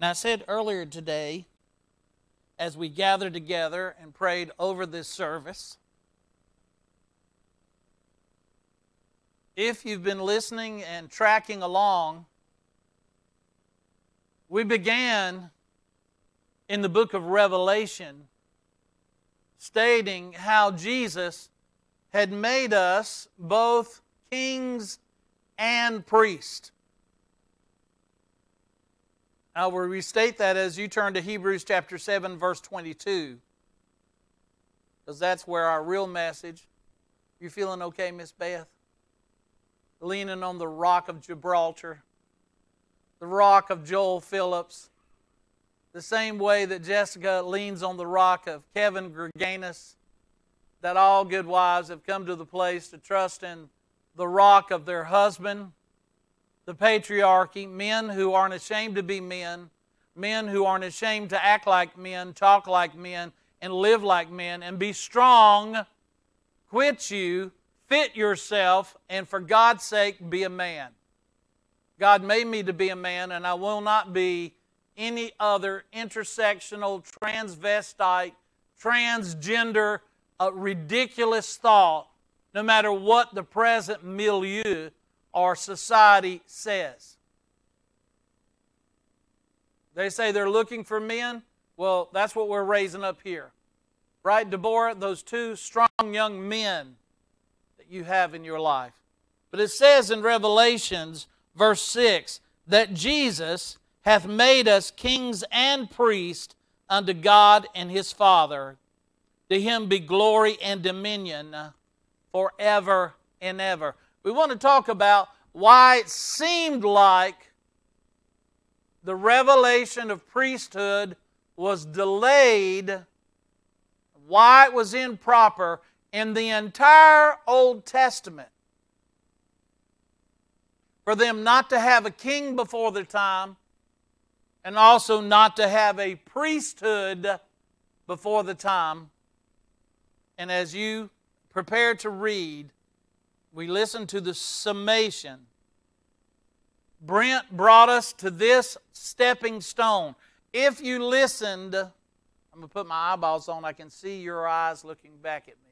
Now, I said earlier today, as we gathered together and prayed over this service, if you've been listening and tracking along, we began in the book of Revelation stating how Jesus had made us both kings and priests. I will restate that as you turn to Hebrews chapter 7, verse 22, because that's where our real message. You feeling okay, Miss Beth? Leaning on the rock of Gibraltar, the rock of Joel Phillips, the same way that Jessica leans on the rock of Kevin Greganis, that all good wives have come to the place to trust in the rock of their husband the patriarchy, men who aren't ashamed to be men, men who aren't ashamed to act like men, talk like men, and live like men, and be strong, quit you, fit yourself, and for God's sake, be a man. God made me to be a man, and I will not be any other intersectional, transvestite, transgender, uh, ridiculous thought, no matter what the present milieu our society says. They say they're looking for men. Well, that's what we're raising up here. Right, Deborah? Those two strong young men that you have in your life. But it says in Revelations, verse 6, that Jesus hath made us kings and priests unto God and his Father. To him be glory and dominion forever and ever we want to talk about why it seemed like the revelation of priesthood was delayed, why it was improper in the entire Old Testament. For them not to have a king before their time, and also not to have a priesthood before the time. And as you prepare to read, we listened to the summation. Brent brought us to this stepping stone. If you listened, I'm going to put my eyeballs on, I can see your eyes looking back at me.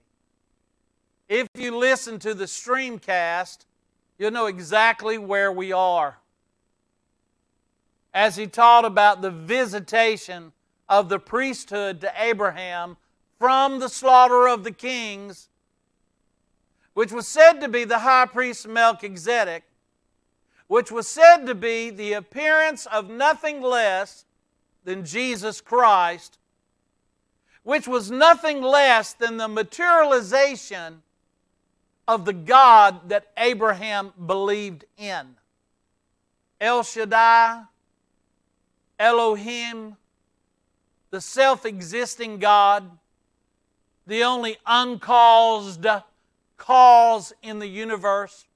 If you listen to the streamcast, you'll know exactly where we are. As he taught about the visitation of the priesthood to Abraham from the slaughter of the kings which was said to be the high priest Melchizedek, which was said to be the appearance of nothing less than Jesus Christ, which was nothing less than the materialization of the God that Abraham believed in. El Shaddai, Elohim, the self existing God, the only uncaused cause in the universe.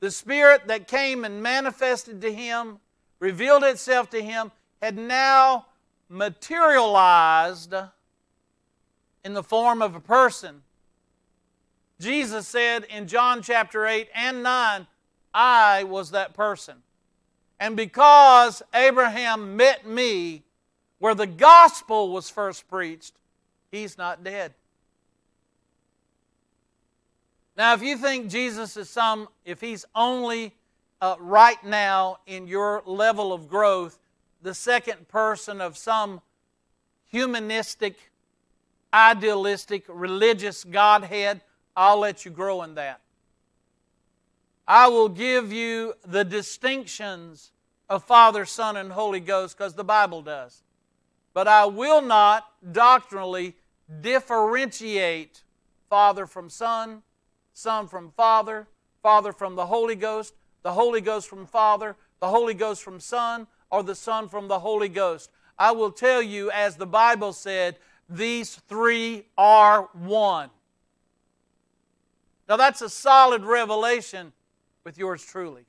The Spirit that came and manifested to him, revealed itself to him, had now materialized in the form of a person. Jesus said in John chapter 8 and 9, I was that person. And because Abraham met me where the gospel was first preached, he's not dead. Now, if you think Jesus is some, if he's only uh, right now in your level of growth, the second person of some humanistic, idealistic, religious Godhead, I'll let you grow in that. I will give you the distinctions of Father, Son, and Holy Ghost because the Bible does. But I will not doctrinally differentiate Father from Son, Son from Father, Father from the Holy Ghost, the Holy Ghost from Father, the Holy Ghost from Son, or the Son from the Holy Ghost. I will tell you, as the Bible said, these three are one. Now, that's a solid revelation with yours truly.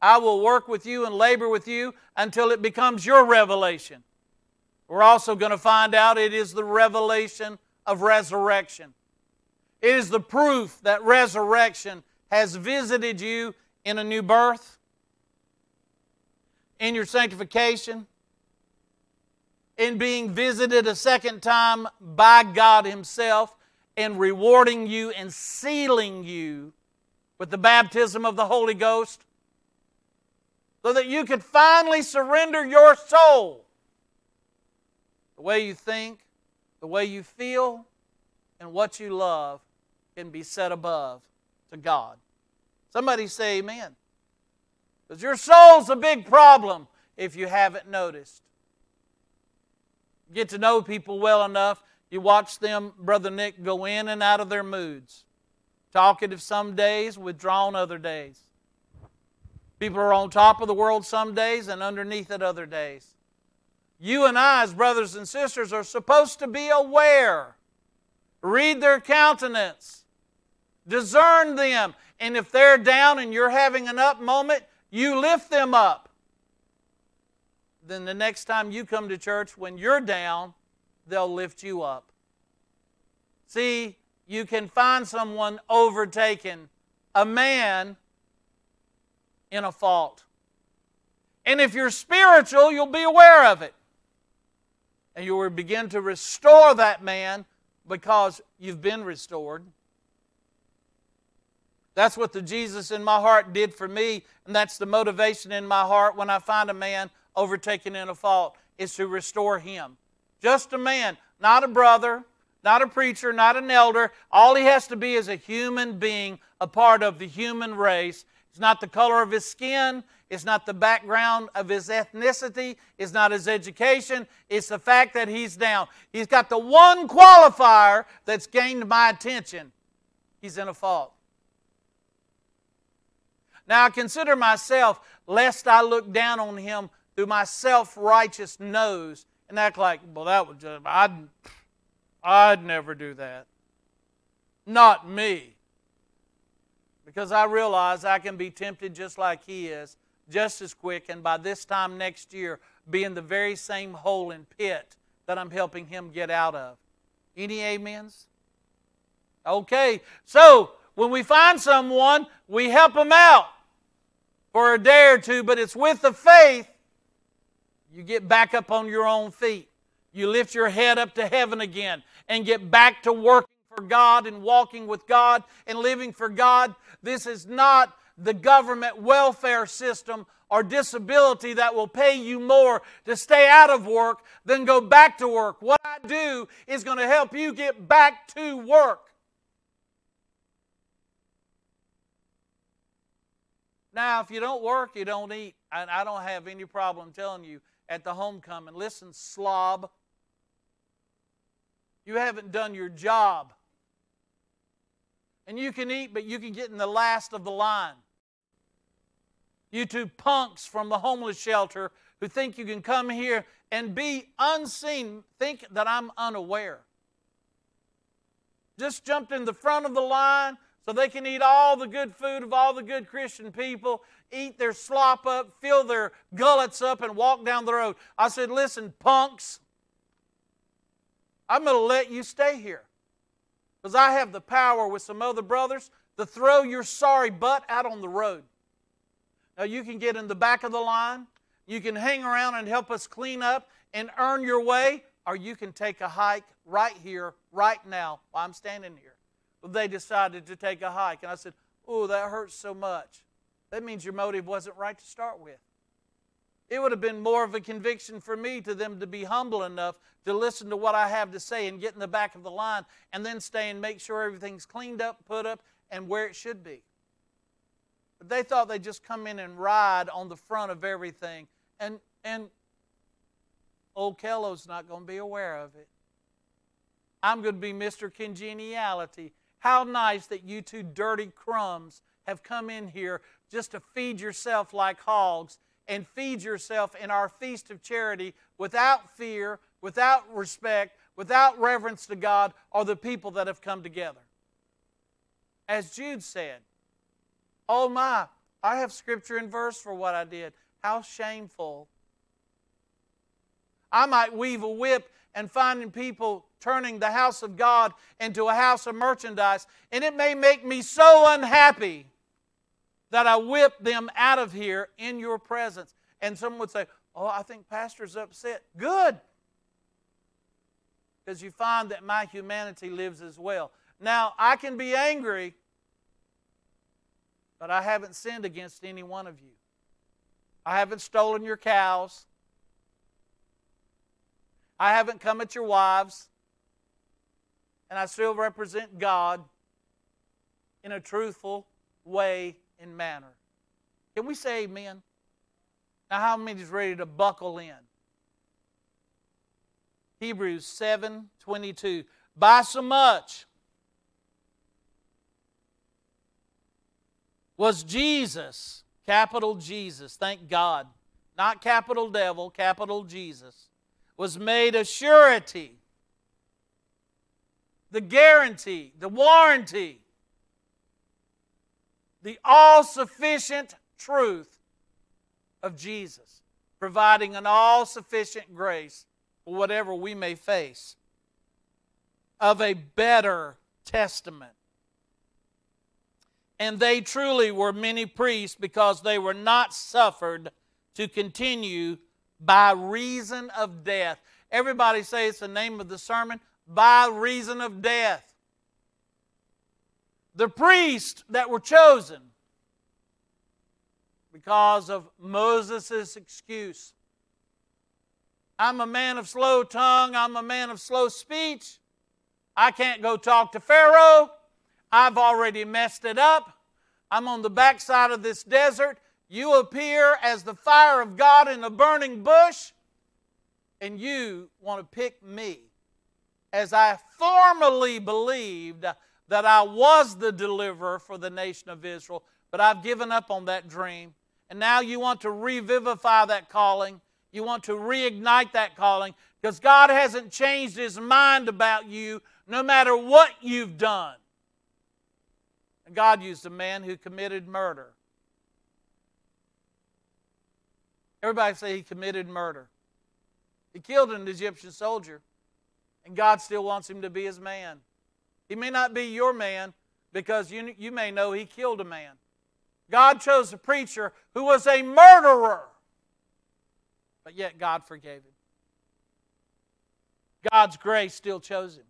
I will work with you and labor with you until it becomes your revelation. We're also going to find out it is the revelation of resurrection. It is the proof that resurrection has visited you in a new birth, in your sanctification, in being visited a second time by God Himself and rewarding you and sealing you with the baptism of the Holy Ghost so that you could finally surrender your soul. The way you think, the way you feel, and what you love can be set above to God. Somebody say amen. Because your soul's a big problem if you haven't noticed. Get to know people well enough, you watch them, Brother Nick, go in and out of their moods. Talkative some days, withdrawn other days. People are on top of the world some days and underneath it other days. You and I, as brothers and sisters, are supposed to be aware. Read their countenance. Discern them. And if they're down and you're having an up moment, you lift them up. Then the next time you come to church, when you're down, they'll lift you up. See, you can find someone overtaken, a man in a fault. And if you're spiritual, you'll be aware of it. And you will begin to restore that man because you've been restored. That's what the Jesus in my heart did for me, and that's the motivation in my heart when I find a man overtaken in a fault, is to restore him. Just a man, not a brother, not a preacher, not an elder. All he has to be is a human being, a part of the human race, it's not the color of his skin. It's not the background of his ethnicity. It's not his education. It's the fact that he's down. He's got the one qualifier that's gained my attention. He's in a fault. Now I consider myself, lest I look down on him through my self righteous nose and act like, well, that was just, I'd, I'd never do that. Not me because I realize I can be tempted just like he is, just as quick, and by this time next year, be in the very same hole and pit that I'm helping him get out of. Any amens? Okay, so when we find someone, we help them out for a day or two, but it's with the faith you get back up on your own feet. You lift your head up to heaven again and get back to working for God and walking with God and living for God. This is not the government welfare system or disability that will pay you more to stay out of work than go back to work. What I do is going to help you get back to work. Now, if you don't work, you don't eat. And I don't have any problem telling you at the homecoming listen, slob, you haven't done your job. And you can eat, but you can get in the last of the line. You two punks from the homeless shelter who think you can come here and be unseen, think that I'm unaware. Just jumped in the front of the line so they can eat all the good food of all the good Christian people, eat their slop up, fill their gullets up, and walk down the road. I said, Listen, punks, I'm going to let you stay here. Because I have the power with some other brothers to throw your sorry butt out on the road. Now, you can get in the back of the line, you can hang around and help us clean up and earn your way, or you can take a hike right here, right now, while I'm standing here. They decided to take a hike, and I said, Oh, that hurts so much. That means your motive wasn't right to start with. It would have been more of a conviction for me to them to be humble enough to listen to what I have to say and get in the back of the line and then stay and make sure everything's cleaned up, put up, and where it should be. But they thought they'd just come in and ride on the front of everything. And, and old Kello's not going to be aware of it. I'm going to be Mr. Congeniality. How nice that you two dirty crumbs have come in here just to feed yourself like hogs and feed yourself in our feast of charity without fear, without respect, without reverence to God or the people that have come together. As Jude said, Oh my, I have scripture and verse for what I did. How shameful. I might weave a whip and finding people turning the house of God into a house of merchandise, and it may make me so unhappy that I whip them out of here in your presence. And someone would say, Oh, I think Pastor's upset. Good. because you find that my humanity lives as well. Now, I can be angry, but I haven't sinned against any one of you. I haven't stolen your cows. I haven't come at your wives. And I still represent God in a truthful way and manner. Can we say amen? Now, how many is ready to buckle in? Hebrews 7 22. By so much was Jesus, capital Jesus, thank God, not capital devil, capital Jesus, was made a surety, the guarantee, the warranty, the all sufficient truth of Jesus, providing an all sufficient grace for whatever we may face, of a better testament. And they truly were many priests because they were not suffered to continue by reason of death. Everybody say it's the name of the sermon by reason of death. The priests that were chosen because of Moses' excuse I'm a man of slow tongue. I'm a man of slow speech. I can't go talk to Pharaoh. I've already messed it up. I'm on the backside of this desert. You appear as the fire of God in a burning bush, and you want to pick me as I formerly believed that I was the deliverer for the nation of Israel, but I've given up on that dream. And now you want to revivify that calling you want to reignite that calling because God hasn't changed His mind about you no matter what you've done. And God used a man who committed murder. Everybody say he committed murder. He killed an Egyptian soldier, and God still wants him to be his man. He may not be your man because you, you may know he killed a man. God chose a preacher who was a murderer. But yet God forgave him. God's grace still chose him.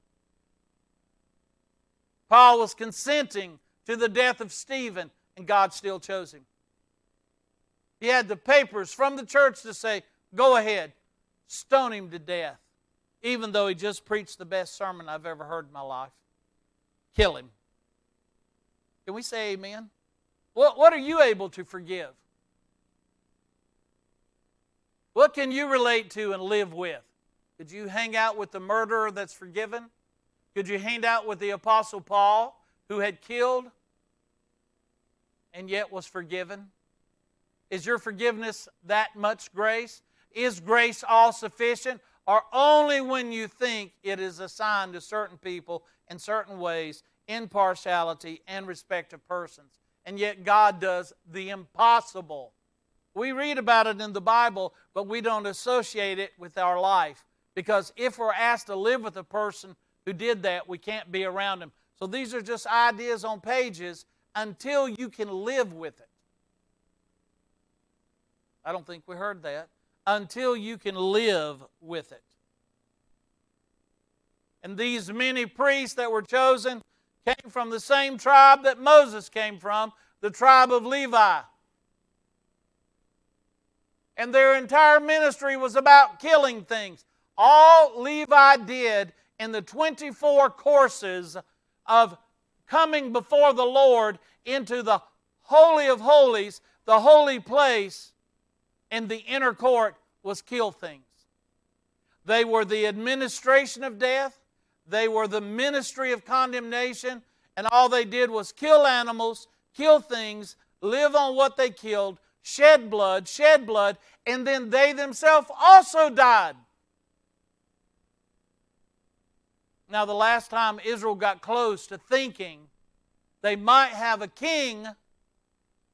Paul was consenting to the death of Stephen, and God still chose him. He had the papers from the church to say, Go ahead, stone him to death, even though he just preached the best sermon I've ever heard in my life. Kill him. Can we say amen? What, what are you able to forgive? What can you relate to and live with? Could you hang out with the murderer that's forgiven? Could you hang out with the Apostle Paul who had killed and yet was forgiven? Is your forgiveness that much grace? Is grace all sufficient? Or only when you think it is assigned to certain people in certain ways, in partiality and respect of persons? And yet God does the impossible we read about it in the Bible, but we don't associate it with our life. Because if we're asked to live with a person who did that, we can't be around him. So these are just ideas on pages until you can live with it. I don't think we heard that. Until you can live with it. And these many priests that were chosen came from the same tribe that Moses came from, the tribe of Levi and their entire ministry was about killing things. All Levi did in the 24 courses of coming before the Lord into the Holy of Holies, the holy place, in the inner court was kill things. They were the administration of death, they were the ministry of condemnation, and all they did was kill animals, kill things, live on what they killed, shed blood, shed blood, and then they themselves also died. Now, the last time Israel got close to thinking they might have a king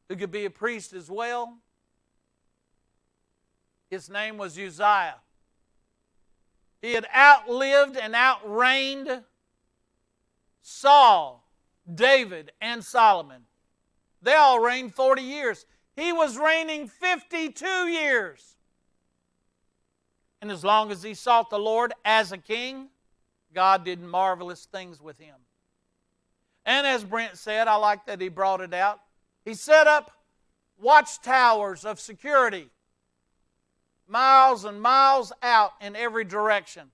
who could be a priest as well, his name was Uzziah. He had outlived and outreigned Saul, David, and Solomon. They all reigned 40 years. He was reigning 52 years. And as long as he sought the Lord as a king, God did marvelous things with him. And as Brent said, I like that he brought it out. He set up watchtowers of security miles and miles out in every direction.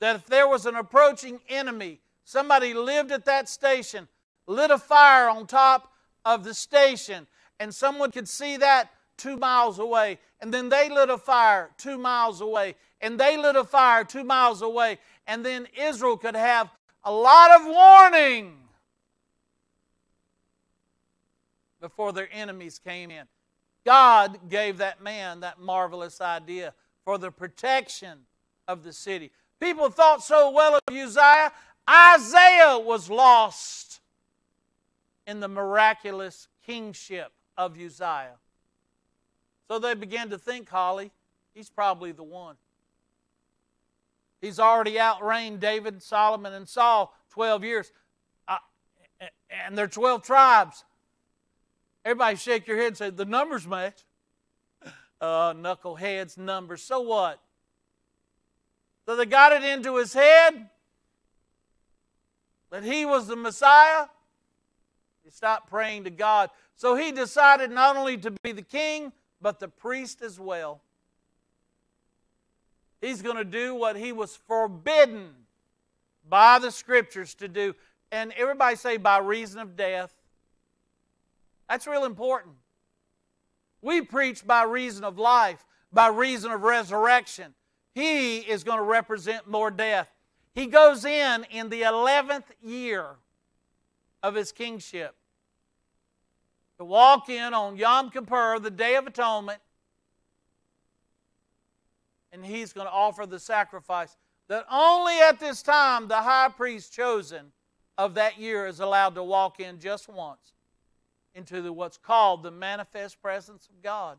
That if there was an approaching enemy, somebody lived at that station, lit a fire on top of the station, and someone could see that two miles away, and then they lit a fire two miles away, and they lit a fire two miles away, and then Israel could have a lot of warning before their enemies came in. God gave that man that marvelous idea for the protection of the city. People thought so well of Uzziah. Isaiah was lost in the miraculous kingship of Uzziah. So they began to think, Holly, he's probably the one. He's already outreigned David, Solomon, and Saul 12 years. And they're 12 tribes. Everybody shake your head and say, the numbers match. Uh, knuckleheads, numbers. So what? So they got it into his head that he was the Messiah. He stopped praying to God. So he decided not only to be the king, but the priest as well. He's going to do what he was forbidden by the scriptures to do. And everybody say, by reason of death. That's real important. We preach by reason of life, by reason of resurrection. He is going to represent more death. He goes in in the 11th year of his kingship to walk in on Yom Kippur, the Day of Atonement, and he's going to offer the sacrifice that only at this time the high priest chosen of that year is allowed to walk in just once into the, what's called the manifest presence of God.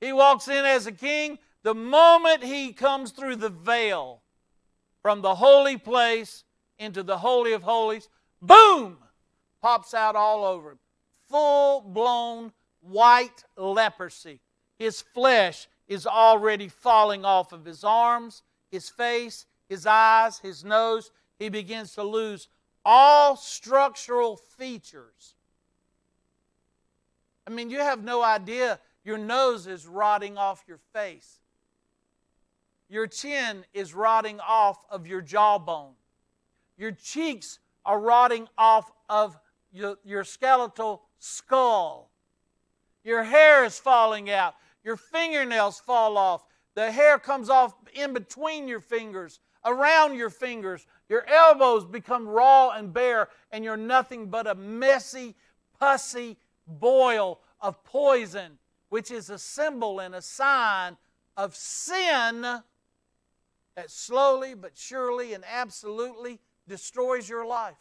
He walks in as a king the moment he comes through the veil from the holy place into the Holy of Holies. Boom! Pops out all over him. Full blown white leprosy. His flesh is already falling off of his arms, his face, his eyes, his nose. He begins to lose all structural features. I mean, you have no idea your nose is rotting off your face. Your chin is rotting off of your jawbone. Your cheeks are rotting off of your, your skeletal skull. Your hair is falling out. Your fingernails fall off. The hair comes off in between your fingers, around your fingers. Your elbows become raw and bare, and you're nothing but a messy, pussy boil of poison, which is a symbol and a sign of sin that slowly but surely and absolutely destroys your life.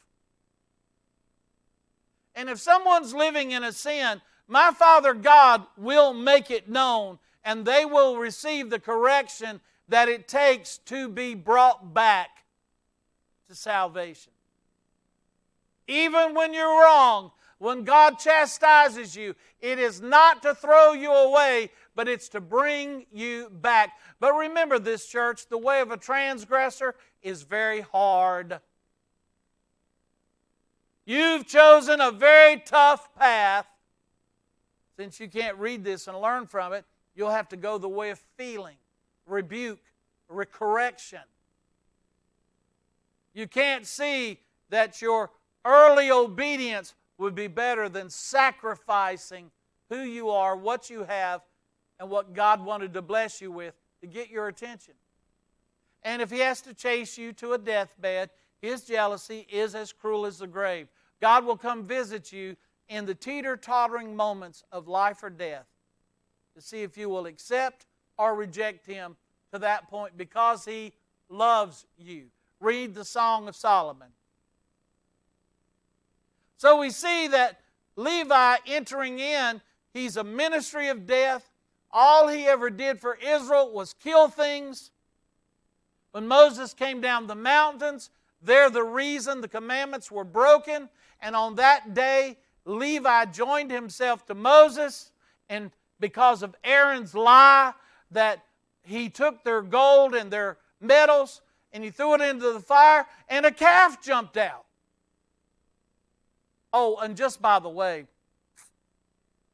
And if someone's living in a sin, my Father God will make it known, and they will receive the correction that it takes to be brought back to salvation. Even when you're wrong, when God chastises you, it is not to throw you away, but it's to bring you back. But remember this, church the way of a transgressor is very hard. You've chosen a very tough path, since you can't read this and learn from it, you'll have to go the way of feeling, rebuke, correction. You can't see that your early obedience would be better than sacrificing who you are, what you have, and what God wanted to bless you with to get your attention. And if He has to chase you to a deathbed, His jealousy is as cruel as the grave. God will come visit you in the teeter tottering moments of life or death to see if you will accept or reject Him to that point because He loves you. Read the Song of Solomon. So we see that Levi entering in, he's a ministry of death. All he ever did for Israel was kill things. When Moses came down the mountains, they're the reason the commandments were broken. And on that day, Levi joined himself to Moses, and because of Aaron's lie that he took their gold and their metals and he threw it into the fire, and a calf jumped out. Oh, and just by the way,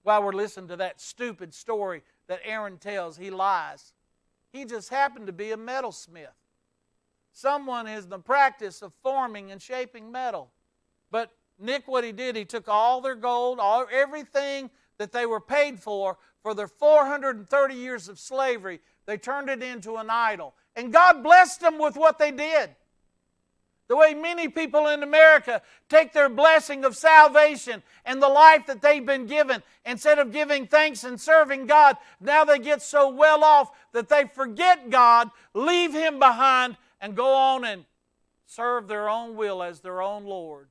while we're listening to that stupid story that Aaron tells, he lies. He just happened to be a metalsmith. Someone is in the practice of forming and shaping metal. But Nick, what he did, he took all their gold, all everything that they were paid for for their 430 years of slavery, they turned it into an idol. And God blessed them with what they did. The way many people in America take their blessing of salvation and the life that they've been given, instead of giving thanks and serving God, now they get so well off that they forget God, leave Him behind, and go on and serve their own will as their own Lord,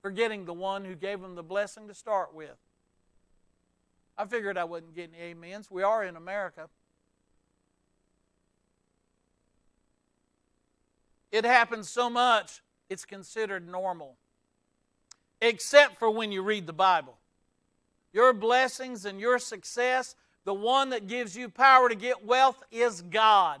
forgetting the one who gave them the blessing to start with. I figured I wouldn't get any amens. We are in America. It happens so much, it's considered normal. Except for when you read the Bible. Your blessings and your success, the one that gives you power to get wealth is God.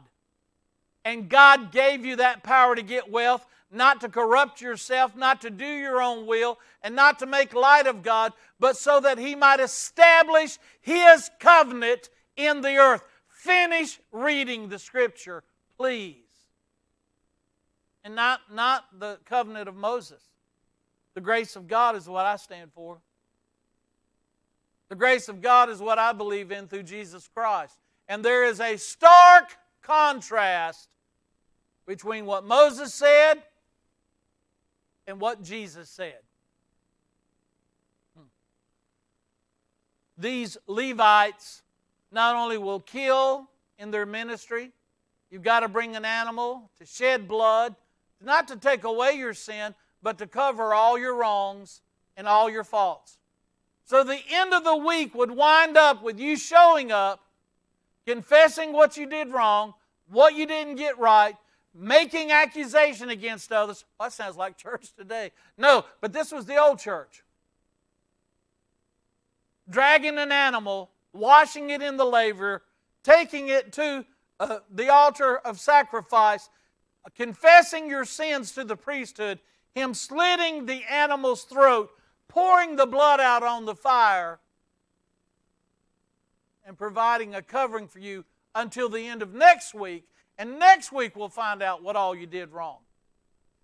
And God gave you that power to get wealth, not to corrupt yourself, not to do your own will, and not to make light of God, but so that He might establish His covenant in the earth. Finish reading the Scripture, please. And not, not the covenant of Moses. The grace of God is what I stand for. The grace of God is what I believe in through Jesus Christ. And there is a stark contrast between what Moses said and what Jesus said. Hmm. These Levites not only will kill in their ministry, you've got to bring an animal to shed blood, not to take away your sin, but to cover all your wrongs and all your faults. So the end of the week would wind up with you showing up, confessing what you did wrong, what you didn't get right, making accusation against others. Well, that sounds like church today. No, but this was the old church. Dragging an animal, washing it in the laver, taking it to uh, the altar of sacrifice, confessing your sins to the priesthood, him slitting the animal's throat, pouring the blood out on the fire, and providing a covering for you until the end of next week and next week we'll find out what all you did wrong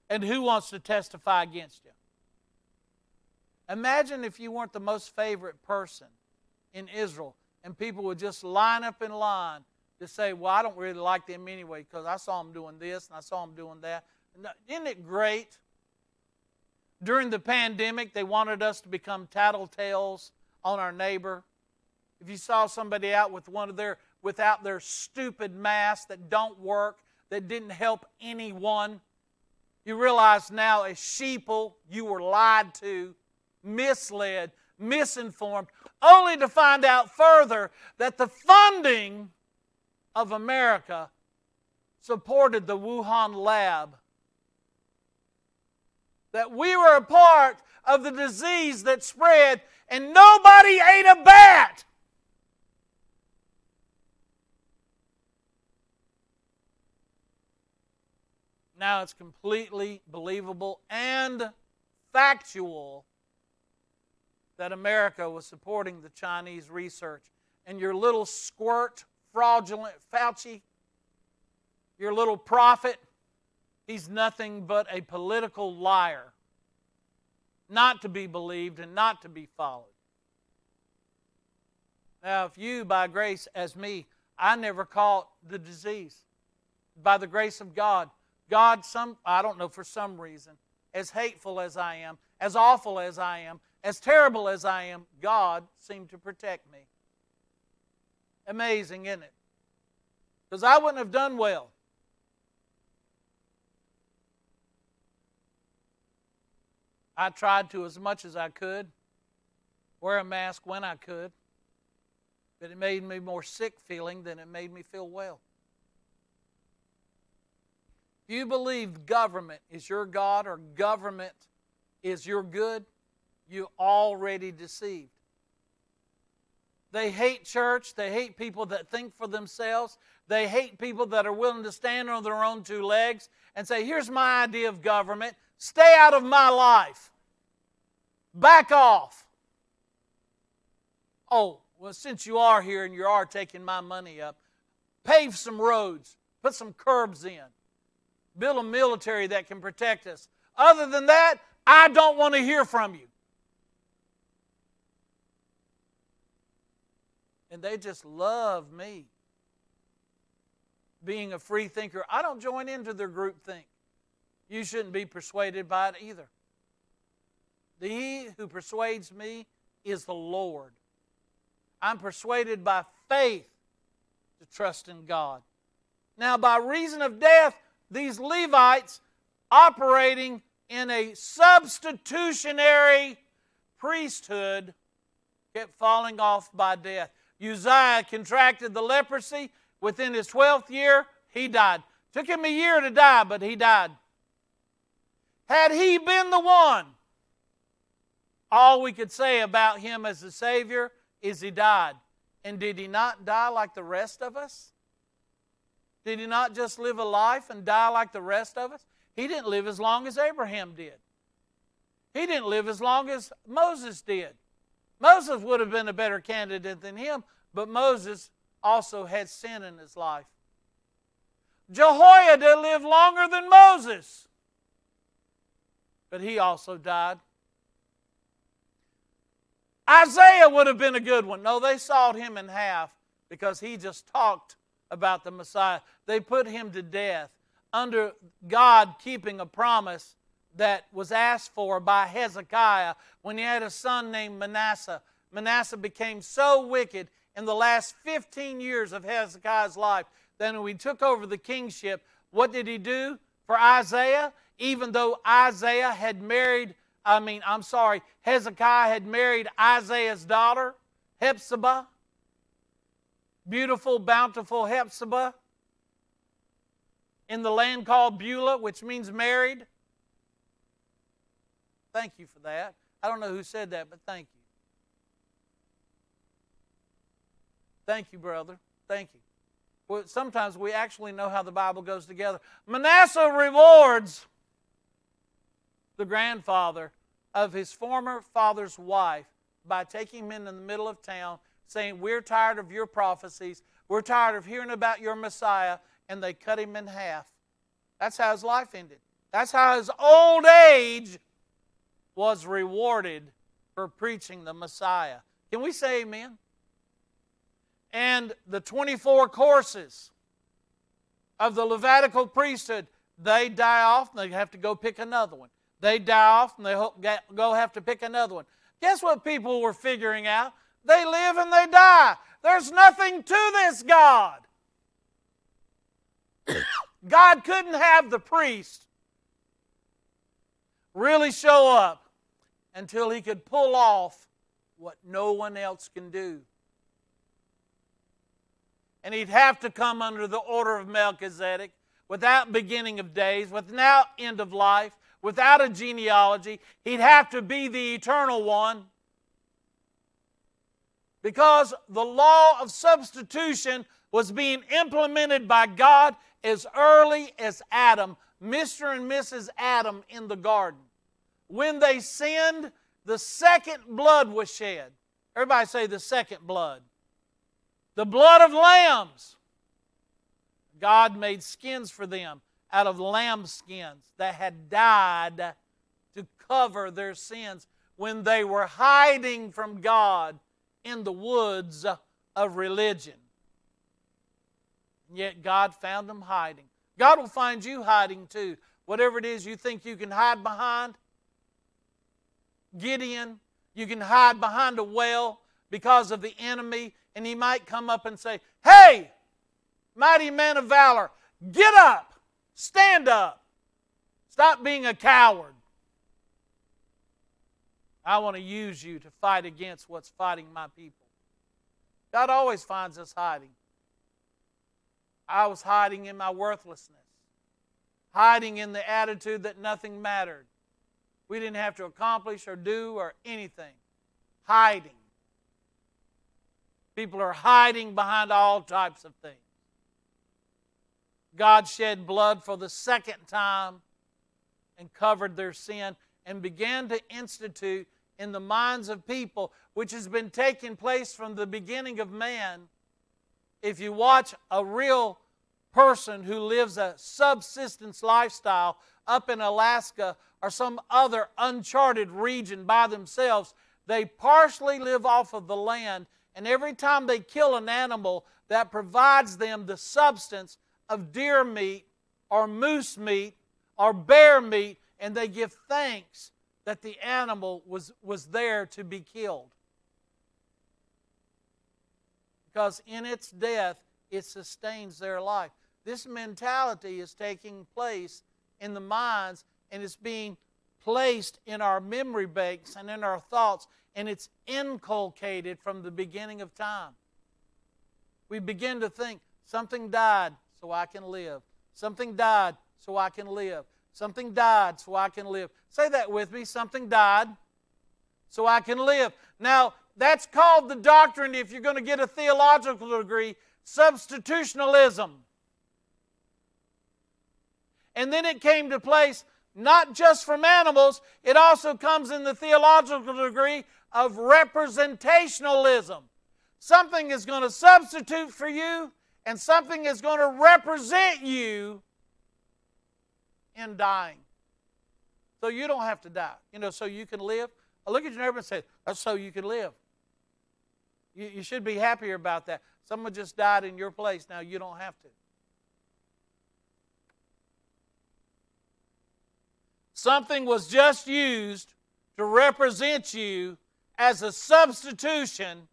and who wants to testify against you. Imagine if you weren't the most favorite person in Israel and people would just line up in line to say, Well, I don't really like them anyway because I saw them doing this and I saw them doing that. Isn't it great? During the pandemic, they wanted us to become tattletales on our neighbor. If you saw somebody out with one of their without their stupid masks that don't work, that didn't help anyone. You realize now, as sheeple, you were lied to, misled, misinformed, only to find out further that the funding of America supported the Wuhan lab. That we were a part of the disease that spread, and nobody ate a bat. Now it's completely believable and factual that America was supporting the Chinese research. And your little squirt, fraudulent Fauci, your little prophet, he's nothing but a political liar, not to be believed and not to be followed. Now, if you, by grace, as me, I never caught the disease. By the grace of God, God, some, I don't know, for some reason, as hateful as I am, as awful as I am, as terrible as I am, God seemed to protect me. Amazing, isn't it? Because I wouldn't have done well. I tried to as much as I could, wear a mask when I could, but it made me more sick feeling than it made me feel well you believe government is your God or government is your good, you already deceived. They hate church. They hate people that think for themselves. They hate people that are willing to stand on their own two legs and say, Here's my idea of government. Stay out of my life. Back off. Oh, well, since you are here and you are taking my money up, pave some roads, put some curbs in, build a military that can protect us. Other than that, I don't want to hear from you. And they just love me. Being a free thinker, I don't join into their group think. You shouldn't be persuaded by it either. The he who persuades me is the Lord. I'm persuaded by faith to trust in God. Now, by reason of death, these Levites operating in a substitutionary priesthood kept falling off by death. Uzziah contracted the leprosy. Within his 12th year, he died. Took him a year to die, but he died. Had he been the one, all we could say about him as a Savior is he died. And did he not die like the rest of us? Did he not just live a life and die like the rest of us? He didn't live as long as Abraham did. He didn't live as long as Moses did. Moses would have been a better candidate than him, but Moses also had sin in his life. Jehoiada lived longer than Moses, but he also died. Isaiah would have been a good one. No, they sawed him in half because he just talked about the Messiah. They put him to death under God keeping a promise that was asked for by Hezekiah when he had a son named Manasseh. Manasseh became so wicked in the last 15 years of Hezekiah's life that when he took over the kingship, what did he do for Isaiah? Even though Isaiah had married I mean, I'm sorry, Hezekiah had married Isaiah's daughter, Hephzibah. Beautiful, bountiful Hephzibah in the land called Beulah, which means married. Thank you for that. I don't know who said that, but thank you. Thank you, brother. Thank you. Well, sometimes we actually know how the Bible goes together. Manasseh rewards the grandfather of his former father's wife by taking him in the middle of town, saying, We're tired of your prophecies. We're tired of hearing about your Messiah. And they cut him in half. That's how his life ended. That's how his old age was rewarded for preaching the Messiah. Can we say amen? And the 24 courses of the Levitical priesthood, they die off and they have to go pick another one. They die off and they go have to pick another one. Guess what people were figuring out? They live and they die. There's nothing to this God. God couldn't have the priest really show up until he could pull off what no one else can do. And he'd have to come under the order of Melchizedek without beginning of days, without end of life, without a genealogy. He'd have to be the eternal one. Because the law of substitution was being implemented by God as early as Adam, Mr. and Mrs. Adam in the garden. When they sinned, the second blood was shed. Everybody say the second blood. The blood of lambs. God made skins for them out of lamb skins that had died to cover their sins when they were hiding from God in the woods of religion. Yet God found them hiding. God will find you hiding too. Whatever it is you think you can hide behind, Gideon, you can hide behind a well because of the enemy, and he might come up and say, Hey, mighty man of valor, get up. Stand up. Stop being a coward. I want to use you to fight against what's fighting my people. God always finds us hiding. I was hiding in my worthlessness, hiding in the attitude that nothing mattered. We didn't have to accomplish or do or anything. Hiding. People are hiding behind all types of things. God shed blood for the second time and covered their sin and began to institute in the minds of people, which has been taking place from the beginning of man. If you watch a real person who lives a subsistence lifestyle up in Alaska or some other uncharted region by themselves, they partially live off of the land, and every time they kill an animal that provides them the substance of deer meat or moose meat or bear meat, and they give thanks that the animal was, was there to be killed. Because in its death, it sustains their life. This mentality is taking place in the minds and it's being placed in our memory banks and in our thoughts, and it's inculcated from the beginning of time. We begin to think something died so I can live. Something died so I can live. Something died so I can live. Say that with me. Something died so I can live. Now, that's called the doctrine, if you're going to get a theological degree, substitutionalism. And then it came to place not just from animals, it also comes in the theological degree of representationalism. Something is going to substitute for you, and something is going to represent you in dying. So you don't have to die, you know, so you can live. I look at your neighbor and say, That's so you can live. You, you should be happier about that. Someone just died in your place, now you don't have to. Something was just used to represent you as a substitution,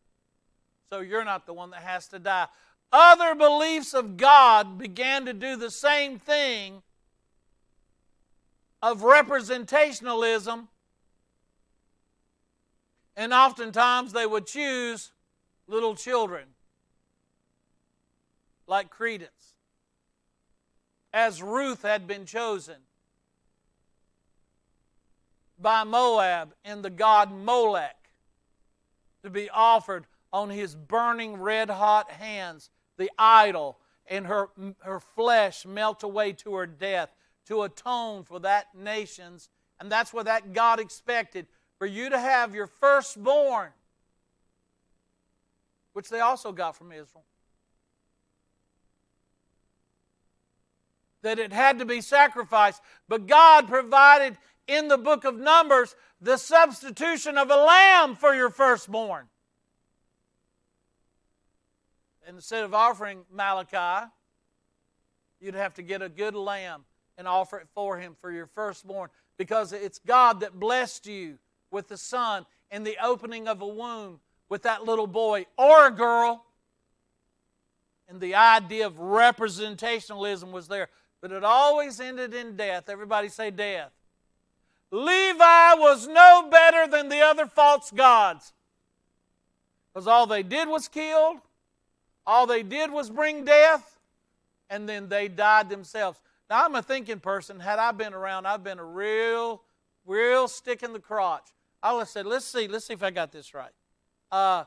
so you're not the one that has to die. Other beliefs of God began to do the same thing of representationalism, and oftentimes they would choose little children like credence, as Ruth had been chosen by Moab and the god Molech to be offered on his burning red hot hands, the idol, and her, her flesh melt away to her death to atone for that nation's. And that's what that God expected for you to have your firstborn, which they also got from Israel. That it had to be sacrificed. But God provided in the book of Numbers the substitution of a lamb for your firstborn. Instead of offering Malachi, you'd have to get a good lamb and offer it for him for your firstborn because it's God that blessed you with the son in the opening of a womb with that little boy or a girl. And the idea of representationalism was there, but it always ended in death. Everybody say death. Levi was no better than the other false gods. Because all they did was kill, all they did was bring death, and then they died themselves. Now, I'm a thinking person. Had I been around, I've been a real, real stick in the crotch. I would have said, let's see, let's see if I got this right. Uh,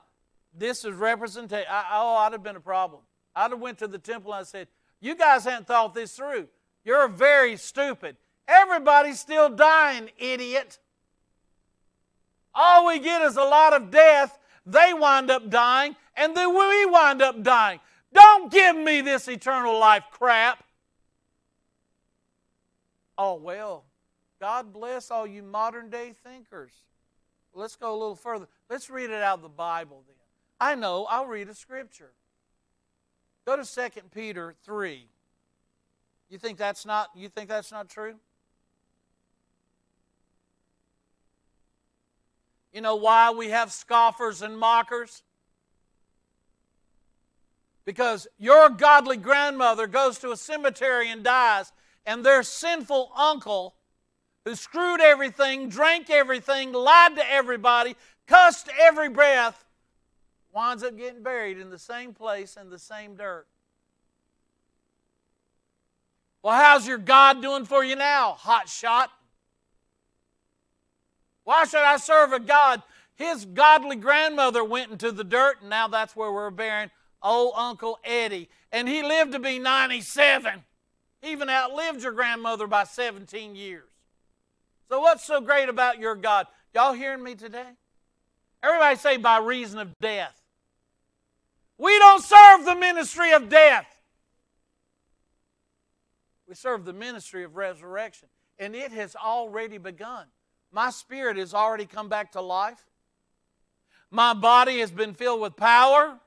this is representation. oh, I'd have been a problem. I'd have went to the temple and I said, you guys haven't thought this through. You're very stupid. Everybody's still dying, idiot. All we get is a lot of death. They wind up dying, and then we wind up dying. Don't give me this eternal life crap. Oh, well, God bless all you modern day thinkers. Let's go a little further. Let's read it out of the Bible then. I know, I'll read a scripture. Go to 2 Peter 3. You think that's not you think that's not true? You know why we have scoffers and mockers? Because your godly grandmother goes to a cemetery and dies, and their sinful uncle, who screwed everything, drank everything, lied to everybody, cussed every breath, winds up getting buried in the same place in the same dirt. Well, how's your God doing for you now, hot shot? Why should I serve a God? His godly grandmother went into the dirt, and now that's where we're burying old Uncle Eddie. And he lived to be 97. Even outlived your grandmother by 17 years. So, what's so great about your God? Y'all hearing me today? Everybody say, by reason of death. We don't serve the ministry of death. We serve the ministry of resurrection. And it has already begun. My spirit has already come back to life. My body has been filled with power.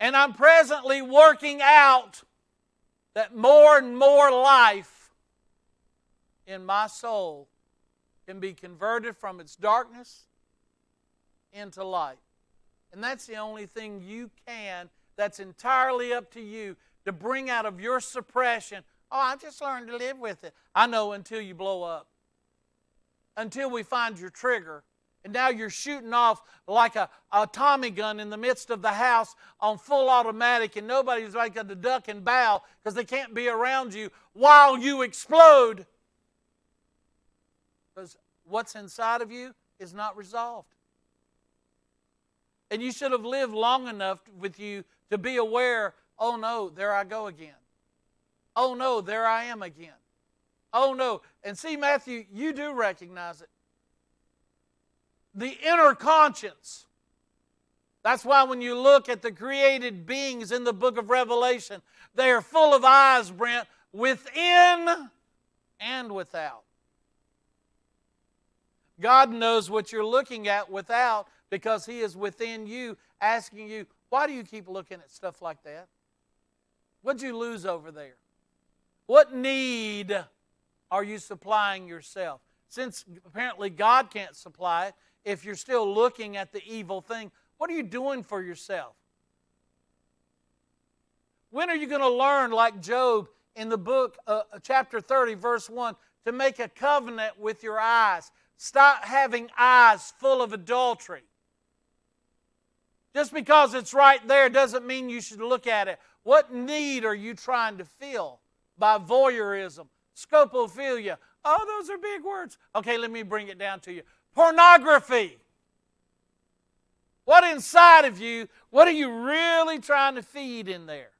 And I'm presently working out that more and more life in my soul can be converted from its darkness into light. And that's the only thing you can, that's entirely up to you to bring out of your suppression. Oh, I just learned to live with it. I know until you blow up, until we find your trigger. And now you're shooting off like a, a Tommy gun in the midst of the house on full automatic, and nobody's like a duck and bow because they can't be around you while you explode. Because what's inside of you is not resolved. And you should have lived long enough with you to be aware oh no, there I go again. Oh no, there I am again. Oh no. And see, Matthew, you do recognize it. The inner conscience. That's why when you look at the created beings in the book of Revelation, they are full of eyes, Brent, within and without. God knows what you're looking at without because He is within you, asking you, why do you keep looking at stuff like that? What'd you lose over there? What need are you supplying yourself? Since apparently God can't supply it, if you're still looking at the evil thing, what are you doing for yourself? When are you going to learn, like Job in the book, uh, uh chapter 30, verse 1, to make a covenant with your eyes? Stop having eyes full of adultery. Just because it's right there doesn't mean you should look at it. What need are you trying to fill by voyeurism, scopophilia? Oh, those are big words. Okay, let me bring it down to you. Pornography. What inside of you, what are you really trying to feed in there?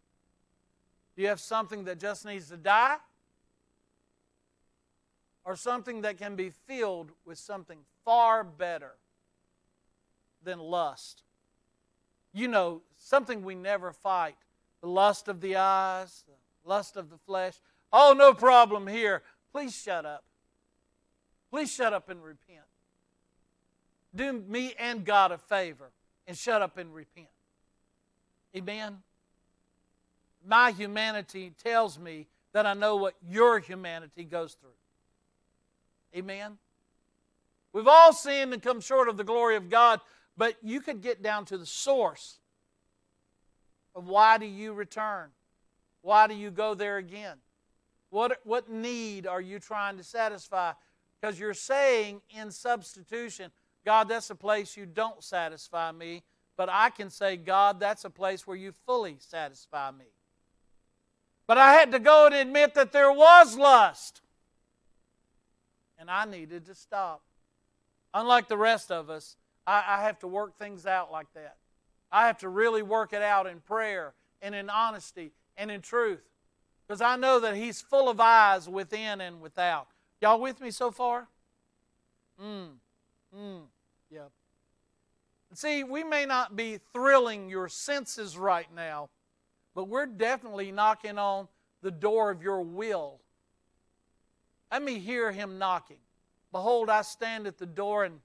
Do you have something that just needs to die? Or something that can be filled with something far better than lust? You know, something we never fight the lust of the eyes, the lust of the flesh. Oh, no problem here. Please shut up. Please shut up and repent. Do me and God a favor and shut up and repent. Amen. My humanity tells me that I know what your humanity goes through. Amen. We've all sinned and come short of the glory of God, but you could get down to the source of why do you return? Why do you go there again? What, what need are you trying to satisfy? Because you're saying in substitution, God, that's a place you don't satisfy me. But I can say, God, that's a place where you fully satisfy me. But I had to go and admit that there was lust. And I needed to stop. Unlike the rest of us, I, I have to work things out like that. I have to really work it out in prayer and in honesty and in truth. Because I know that He's full of eyes within and without. Y'all with me so far? Mm. Mm. Yep. See, we may not be thrilling your senses right now, but we're definitely knocking on the door of your will. Let me hear him knocking. Behold, I stand at the door and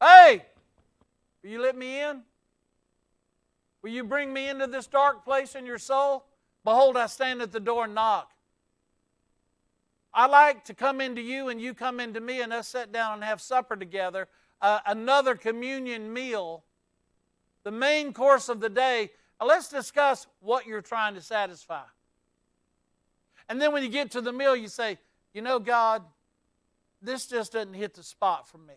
Hey, will you let me in? Will you bring me into this dark place in your soul? Behold, I stand at the door and knock. I like to come into you and you come into me and us sit down and have supper together, uh, another communion meal, the main course of the day. Uh, let's discuss what you're trying to satisfy. And then when you get to the meal, you say, You know, God, this just doesn't hit the spot for me.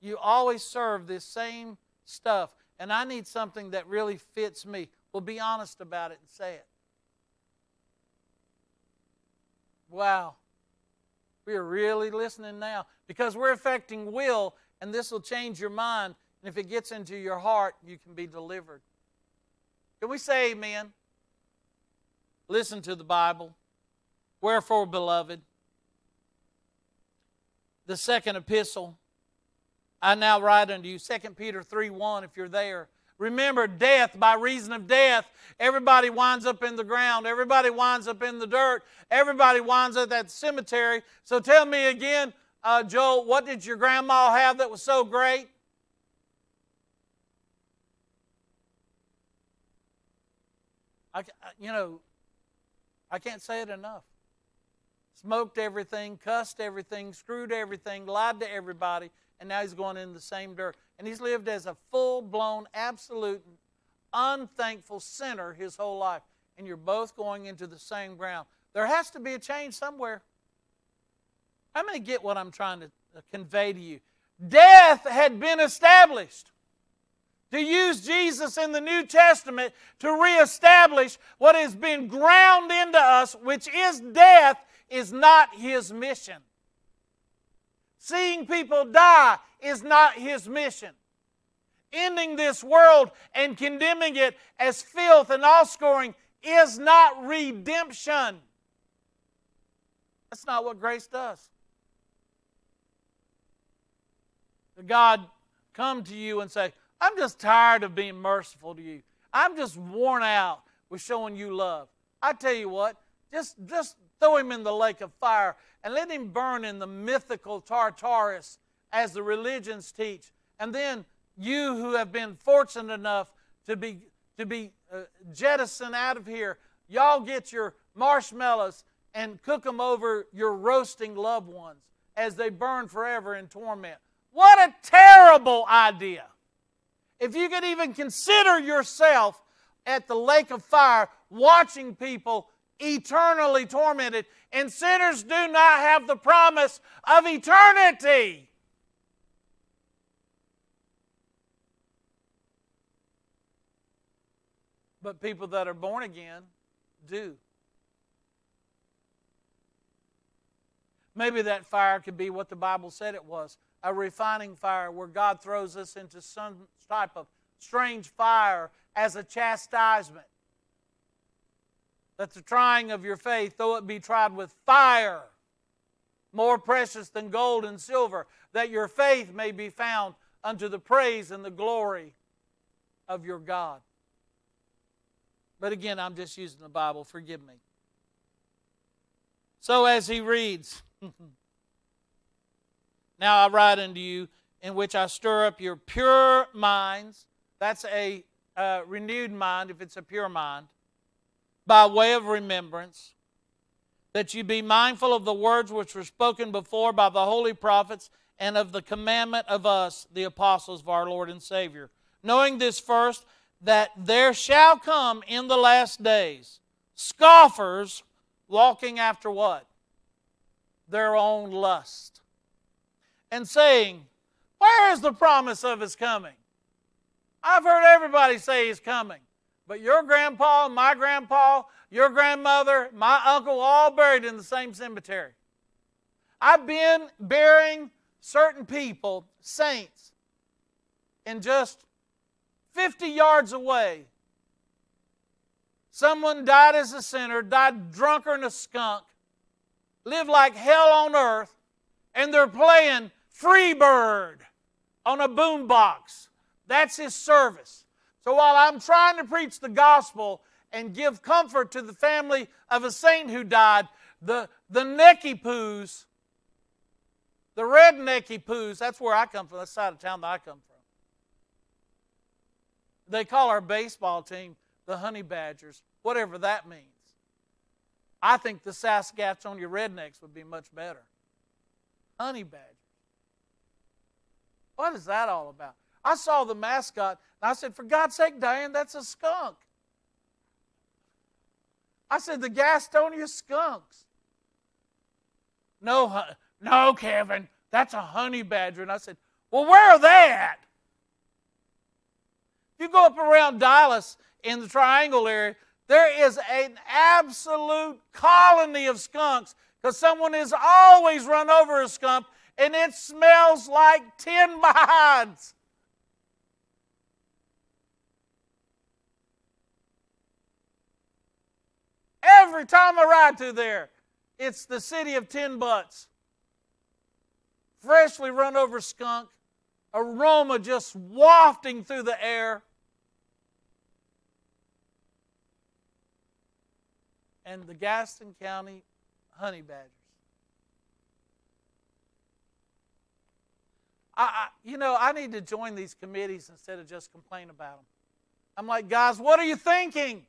You always serve this same stuff, and I need something that really fits me. Well, be honest about it and say it. Wow. We are really listening now because we're affecting will, and this will change your mind. And if it gets into your heart, you can be delivered. Can we say amen? Listen to the Bible. Wherefore, beloved, the second epistle, I now write unto you, 2 Peter 3 1, if you're there. Remember, death, by reason of death, everybody winds up in the ground. Everybody winds up in the dirt. Everybody winds up at the cemetery. So tell me again, uh, Joel, what did your grandma have that was so great? I, you know, I can't say it enough. Smoked everything, cussed everything, screwed everything, lied to everybody, and now he's going in the same dirt. And he's lived as a full blown, absolute, unthankful sinner his whole life. And you're both going into the same ground. There has to be a change somewhere. How many get what I'm trying to uh, convey to you? Death had been established. To use Jesus in the New Testament to reestablish what has been ground into us, which is death, is not his mission. Seeing people die is not his mission. Ending this world and condemning it as filth and offscoring is not redemption. That's not what grace does. God come to you and say, I'm just tired of being merciful to you. I'm just worn out with showing you love. I tell you what, just, just throw him in the lake of fire and let him burn in the mythical Tartarus as the religions teach. And then you who have been fortunate enough to be, to be uh, jettisoned out of here, y'all get your marshmallows and cook them over your roasting loved ones as they burn forever in torment. What a terrible idea. If you could even consider yourself at the lake of fire watching people eternally tormented, and sinners do not have the promise of eternity. But people that are born again do. Maybe that fire could be what the Bible said it was a refining fire where God throws us into some type of strange fire as a chastisement that the trying of your faith, though it be tried with fire, more precious than gold and silver, that your faith may be found unto the praise and the glory of your God. But again, I'm just using the Bible. Forgive me. So as he reads, Now I write unto you, in which I stir up your pure minds. That's a uh, renewed mind if it's a pure mind by way of remembrance, that you be mindful of the words which were spoken before by the holy prophets and of the commandment of us, the apostles of our Lord and Savior. Knowing this first, that there shall come in the last days scoffers walking after what? Their own lust. And saying, Where is the promise of his coming? I've heard everybody say he's coming. But your grandpa, my grandpa, your grandmother, my uncle, all buried in the same cemetery. I've been burying certain people, saints, in just 50 yards away. Someone died as a sinner, died drunker than a skunk, lived like hell on earth, and they're playing Freebird on a boombox. That's his service. So while I'm trying to preach the gospel and give comfort to the family of a saint who died, the, the necky poos, the red necky poos, that's where I come from, that's the side of town that I come from. They call our baseball team the Honey Badgers, whatever that means. I think the Saskatchewan rednecks would be much better. Honey Badgers. What is that all about? I saw the mascot and I said, For God's sake, Diane, that's a skunk. I said, The Gastonia skunks. No, no, Kevin, that's a honey badger. And I said, Well, where are they at? You go up around Dallas in the triangle area, there is an absolute colony of skunks because someone has always run over a skunk and it smells like tin behinds. Every time I ride through there, it's the city of Ten Butts. Freshly run over skunk, aroma just wafting through the air. And the Gaston County honey badgers. I, I, you know, I need to join these committees instead of just complain about them. I'm like, guys, what are you thinking?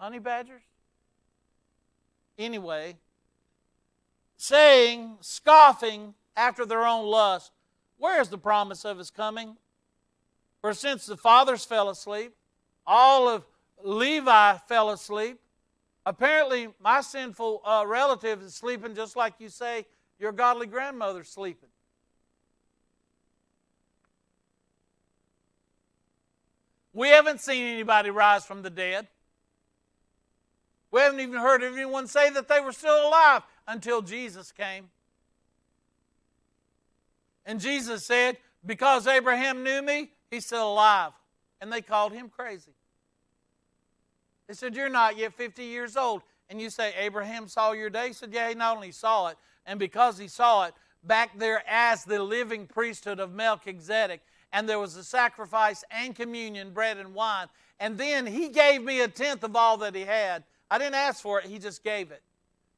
Honey badgers? Anyway, saying, scoffing after their own lust, where is the promise of his coming? For since the fathers fell asleep, all of Levi fell asleep, Apparently, my sinful uh, relative is sleeping just like you say your godly grandmother's sleeping. We haven't seen anybody rise from the dead. We haven't even heard anyone say that they were still alive until Jesus came. And Jesus said, Because Abraham knew me, he's still alive. And they called him crazy. They said, You're not yet 50 years old. And you say, Abraham saw your day? He said, Yeah, he not only saw it, and because he saw it, back there as the living priesthood of Melchizedek, and there was a sacrifice and communion, bread and wine. And then he gave me a tenth of all that he had. I didn't ask for it, he just gave it.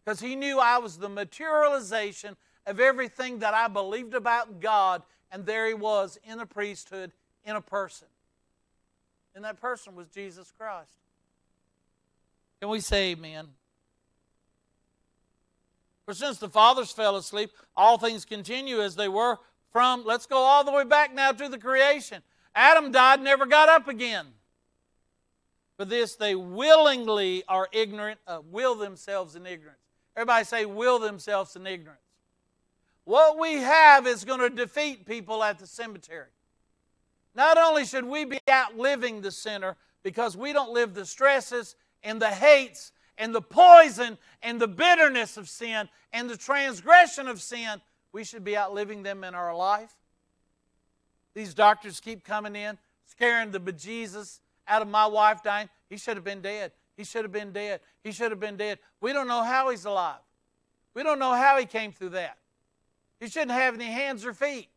Because he knew I was the materialization of everything that I believed about God, and there he was in a priesthood, in a person. And that person was Jesus Christ. Can we say amen? For since the fathers fell asleep, all things continue as they were from, let's go all the way back now to the creation. Adam died, never got up again. For this, they willingly are ignorant, uh, will themselves in ignorance. Everybody say, will themselves in ignorance. What we have is going to defeat people at the cemetery. Not only should we be outliving the sinner because we don't live the stresses and the hates and the poison and the bitterness of sin and the transgression of sin, we should be outliving them in our life. These doctors keep coming in, scaring the bejesus out of my wife dying. He should have been dead. He should have been dead. He should have been dead. We don't know how he's alive. We don't know how he came through that. He shouldn't have any hands or feet.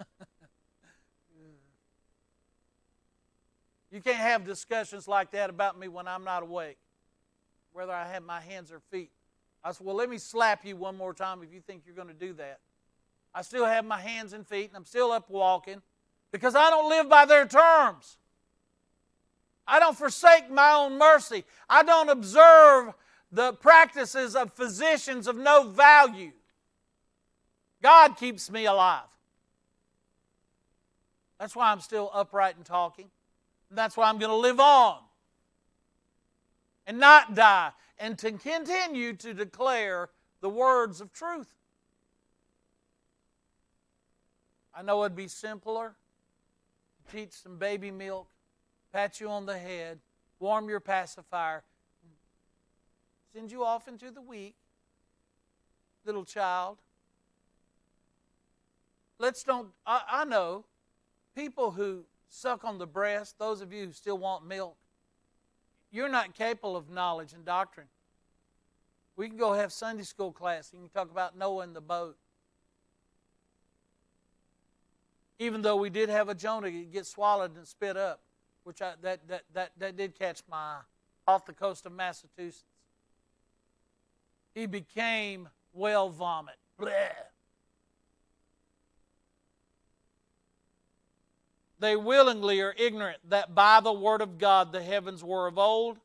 You can't have discussions like that about me when I'm not awake, whether I have my hands or feet. I said, Well, let me slap you one more time if you think you're going to do that. I still have my hands and feet, and I'm still up walking because I don't live by their terms. I don't forsake my own mercy. I don't observe the practices of physicians of no value. God keeps me alive. That's why I'm still upright and talking. That's why I'm going to live on and not die and to continue to declare the words of truth. I know it'd be simpler to teach some baby milk, pat you on the head, warm your pacifier, send you off into the week, little child. Let's don't, I, I know people who suck on the breast, those of you who still want milk, you're not capable of knowledge and doctrine. We can go have Sunday school class. and You can talk about Noah and the boat. Even though we did have a Jonah get swallowed and spit up, which I, that, that, that, that did catch my off the coast of Massachusetts. He became whale vomit. Blech. they willingly are ignorant that by the word of God the heavens were of old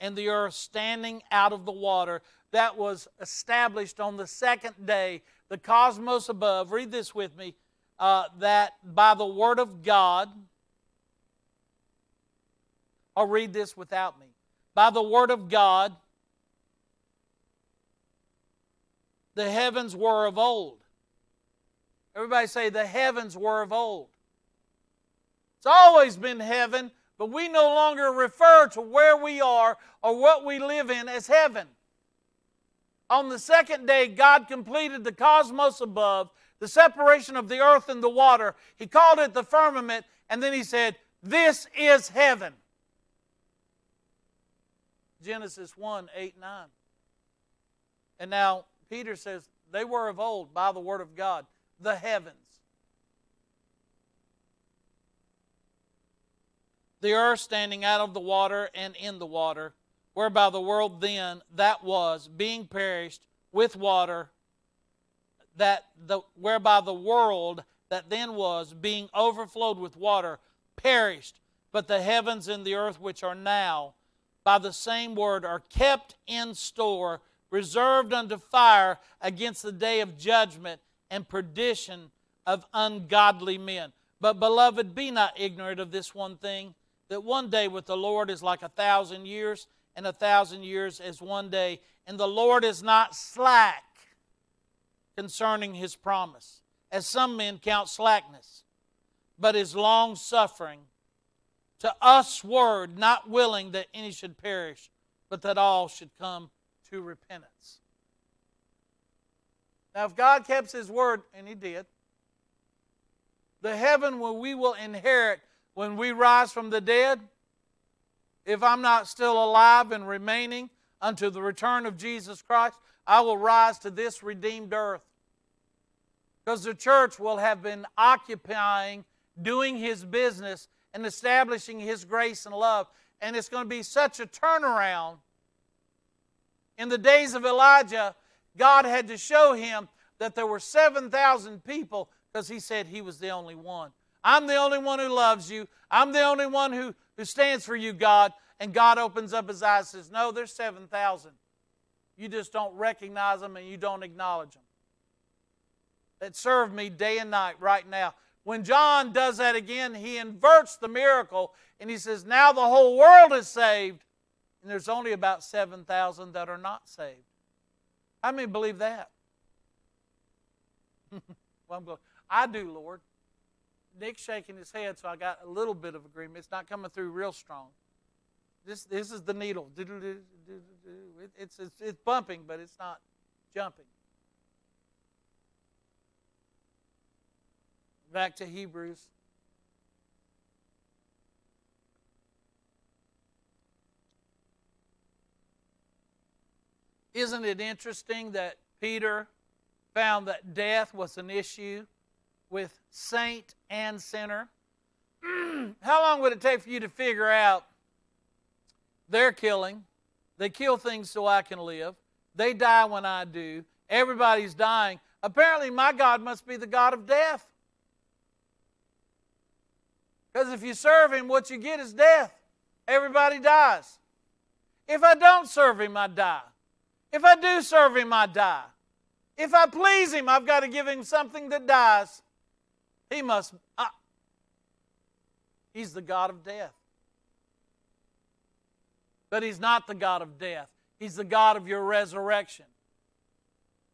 and the earth standing out of the water. That was established on the second day, the cosmos above. Read this with me. Uh, that by the word of God, I'll read this without me. By the word of God, the heavens were of old. Everybody say, the heavens were of old. It's always been heaven, but we no longer refer to where we are or what we live in as heaven. On the second day, God completed the cosmos above, the separation of the earth and the water. He called it the firmament, and then He said, This is heaven. Genesis 1 8 9. And now Peter says, They were of old by the word of God, the heavens. The earth standing out of the water and in the water, whereby the world then that was, being perished with water, that the whereby the world that then was, being overflowed with water, perished, but the heavens and the earth which are now by the same word are kept in store, reserved unto fire against the day of judgment and perdition of ungodly men. But, beloved, be not ignorant of this one thing that one day with the Lord is like a thousand years, and a thousand years as one day. And the Lord is not slack concerning his promise, as some men count slackness, but is long suffering to us word, not willing that any should perish, but that all should come to repentance. Now, if God kept His word, and He did, the heaven where we will inherit when we rise from the dead, if I'm not still alive and remaining unto the return of Jesus Christ, I will rise to this redeemed earth. Because the church will have been occupying, doing His business and establishing His grace and love. And it's going to be such a turnaround. In the days of Elijah, God had to show him that there were 7,000 people because he said he was the only one. I'm the only one who loves you. I'm the only one who, who stands for you, God. And God opens up his eyes and says, No, there's 7,000. You just don't recognize them and you don't acknowledge them. That serve me day and night right now. When John does that again, he inverts the miracle and he says, Now the whole world is saved, and there's only about 7,000 that are not saved. How many believe that? well, I'm going, I do, Lord. Nick's shaking his head, so I got a little bit of agreement. It's not coming through real strong. This, this is the needle. It's, it's, it's bumping, but it's not jumping. Back to Hebrews. Isn't it interesting that Peter found that death was an issue with saint and sinner? How long would it take for you to figure out they're killing? They kill things so I can live. They die when I do. Everybody's dying. Apparently, my God must be the God of death. Because if you serve Him, what you get is death. Everybody dies. If I don't serve Him, I die. If I do serve Him, I die. If I please Him, I've got to give Him something that dies. He must. Uh, he's the God of death. But He's not the God of death, He's the God of your resurrection.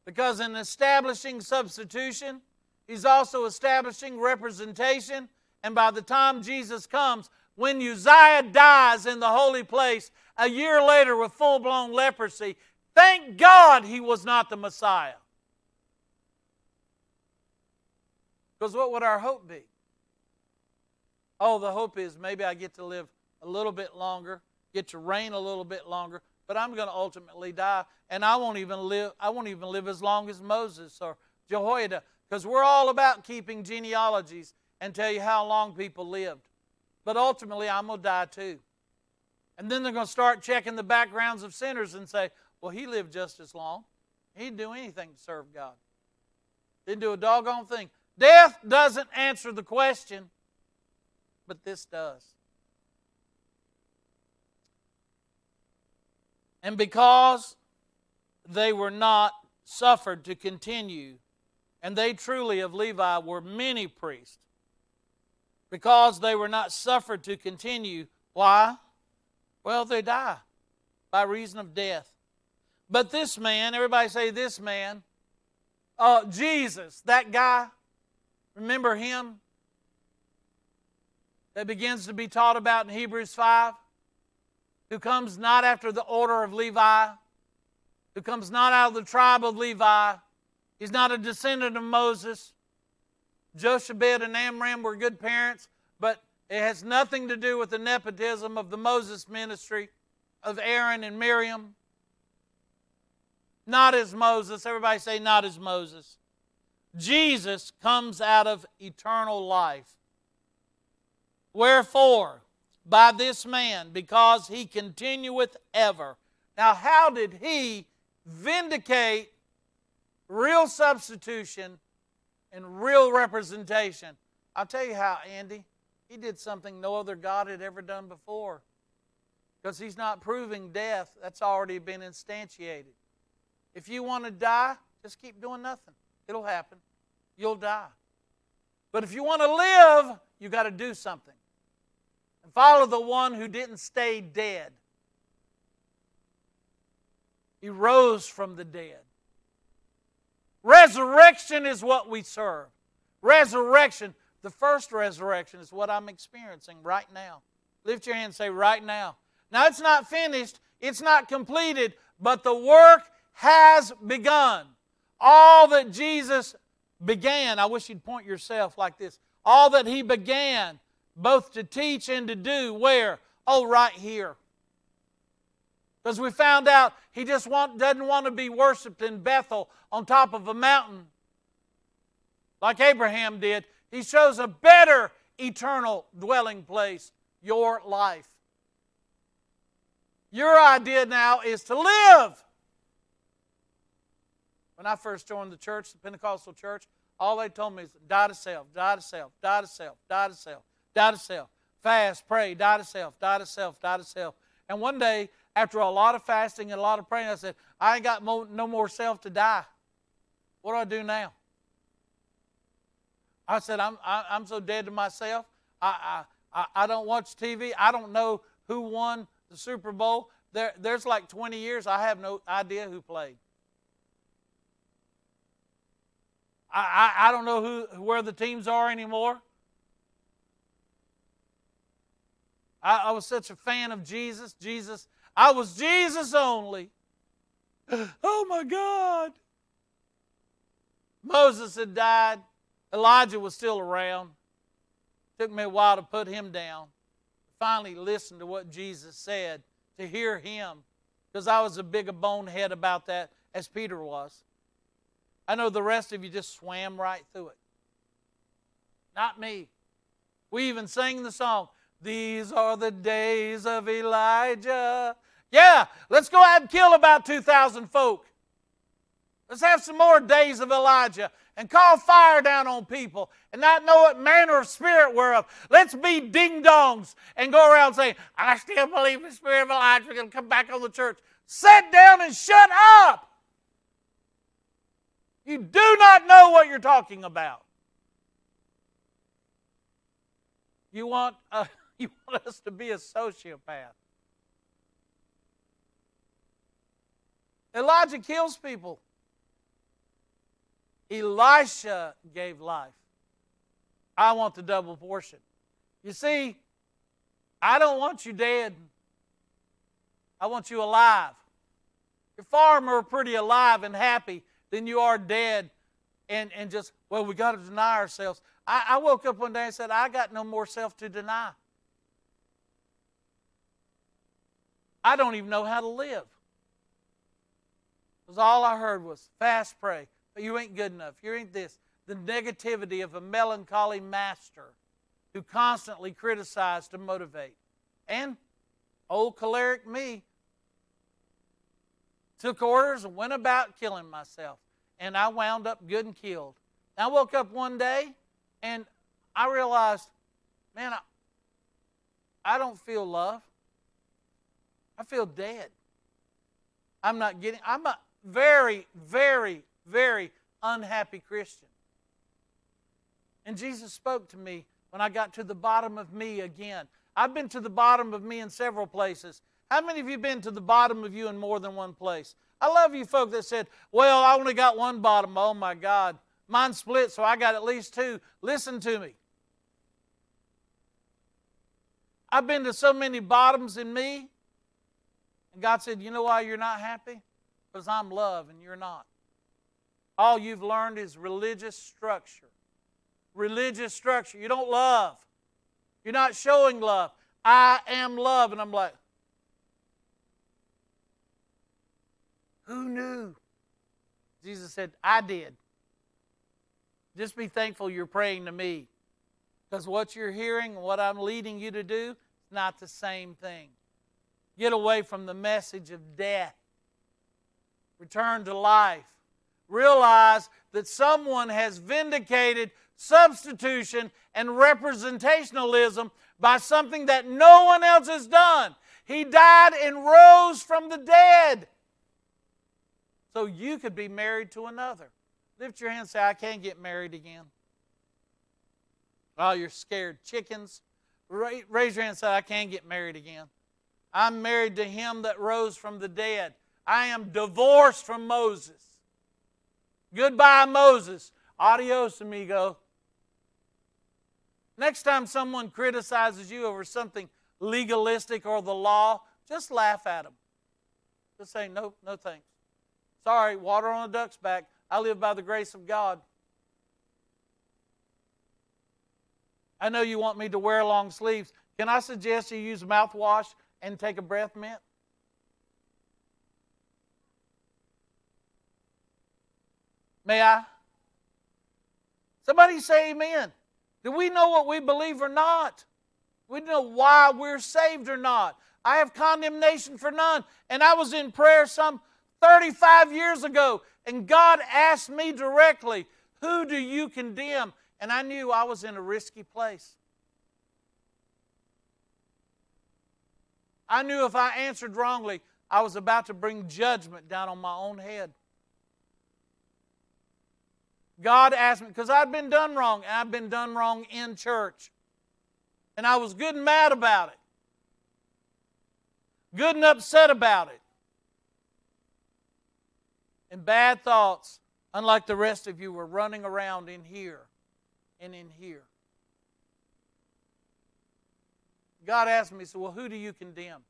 Because in establishing substitution, He's also establishing representation and by the time Jesus comes, when Uzziah dies in the holy place a year later with full blown leprosy, thank God he was not the Messiah. Because what would our hope be? Oh, the hope is maybe I get to live a little bit longer, get to reign a little bit longer, but I'm going to ultimately die, and I won't even live. I won't even live as long as Moses or Jehoiada, because we're all about keeping genealogies and tell you how long people lived. But ultimately, I'm going to die too. And then they're going to start checking the backgrounds of sinners and say, well, he lived just as long. He didn't do anything to serve God, didn't do a doggone thing. Death doesn't answer the question, but this does. And because they were not suffered to continue, and they truly of Levi were many priests, because they were not suffered to continue. Why? Well, they die by reason of death. But this man, everybody say this man, uh, Jesus, that guy, remember him? That begins to be taught about in Hebrews 5? Who comes not after the order of Levi, who comes not out of the tribe of Levi. He's not a descendant of Moses. Jochebed and Amram were good parents, but It has nothing to do with the nepotism of the Moses ministry of Aaron and Miriam. Not as Moses. Everybody say, not as Moses. Jesus comes out of eternal life. Wherefore, by this man, because he continueth ever. Now, how did he vindicate real substitution and real representation? I'll tell you how, Andy. He did something no other God had ever done before. Because he's not proving death, that's already been instantiated. If you want to die, just keep doing nothing. It'll happen. You'll die. But if you want to live, you got to do something. And follow the one who didn't stay dead. He rose from the dead. Resurrection is what we serve. Resurrection. The first resurrection is what I'm experiencing right now. Lift your hand and say, right now. Now, it's not finished, it's not completed, but the work has begun. All that Jesus began, I wish you'd point yourself like this. All that He began, both to teach and to do, where? Oh, right here. Because we found out He just want, doesn't want to be worshiped in Bethel on top of a mountain like Abraham did. He chose a better eternal dwelling place, your life. Your idea now is to live. When I first joined the church, the Pentecostal church, all they told me is die to self, die to self, die to self, die to self, die to self. Fast, pray, die to self, die to self, die to self. And one day, after a lot of fasting and a lot of praying, I said, I ain't got no more self to die. What do I do now? I said, I'm, I, I'm so dead to myself. I, I, I don't watch TV. I don't know who won the Super Bowl. There, there's like 20 years, I have no idea who played. I, I, I don't know who, where the teams are anymore. I, I was such a fan of Jesus. Jesus, I was Jesus only. Oh my God. Moses had died. Elijah was still around. Took me a while to put him down. Finally, listen to what Jesus said, to hear him, because I was a bonehead about that as Peter was. I know the rest of you just swam right through it. Not me. We even sang the song, These are the days of Elijah. Yeah, let's go out and kill about 2,000 folk. Let's have some more days of Elijah and call fire down on people and not know what manner of spirit we're of. Let's be ding dongs and go around saying, I still believe the spirit of Elijah is going to come back on the church. Sit down and shut up. You do not know what you're talking about. You want, uh, you want us to be a sociopath. Elijah kills people. Elisha gave life. I want the double portion. You see, I don't want you dead. I want you alive. You're far more pretty alive and happy than you are dead and, and just, well, we got to deny ourselves. I, I woke up one day and said, I got no more self to deny. I don't even know how to live. Because all I heard was fast, pray. But you ain't good enough. You ain't this. The negativity of a melancholy master who constantly criticized to motivate. And old choleric me took orders and went about killing myself. And I wound up good and killed. I woke up one day and I realized, man, I, I don't feel love. I feel dead. I'm not getting, I'm a very, very, very unhappy Christian. And Jesus spoke to me when I got to the bottom of me again. I've been to the bottom of me in several places. How many of you been to the bottom of you in more than one place? I love you folk that said, Well, I only got one bottom. Oh my God. Mine split, so I got at least two. Listen to me. I've been to so many bottoms in me. And God said, You know why you're not happy? Because I'm love and you're not. All you've learned is religious structure. Religious structure. You don't love. You're not showing love. I am love. And I'm like, who knew? Jesus said, I did. Just be thankful you're praying to me. Because what you're hearing, and what I'm leading you to do, is not the same thing. Get away from the message of death. Return to life. Realize that someone has vindicated substitution and representationalism by something that no one else has done. He died and rose from the dead. So you could be married to another. Lift your hand and say, I can't get married again. Oh, you're scared. Chickens. Raise your hand and say, I can't get married again. I'm married to him that rose from the dead. I am divorced from Moses. Goodbye, Moses. Adios, amigo. Next time someone criticizes you over something legalistic or the law, just laugh at them. Just say, no, no thanks. Sorry, water on a duck's back. I live by the grace of God. I know you want me to wear long sleeves. Can I suggest you use mouthwash and take a breath mint? May I? Somebody say amen. Do we know what we believe or not? We know why we're saved or not. I have condemnation for none. And I was in prayer some 35 years ago, and God asked me directly, Who do you condemn? And I knew I was in a risky place. I knew if I answered wrongly, I was about to bring judgment down on my own head. God asked me, because I'd been done wrong, and I've been done wrong in church. And I was good and mad about it, good and upset about it. And bad thoughts, unlike the rest of you, were running around in here and in here. God asked me, He said, well, who do you condemn?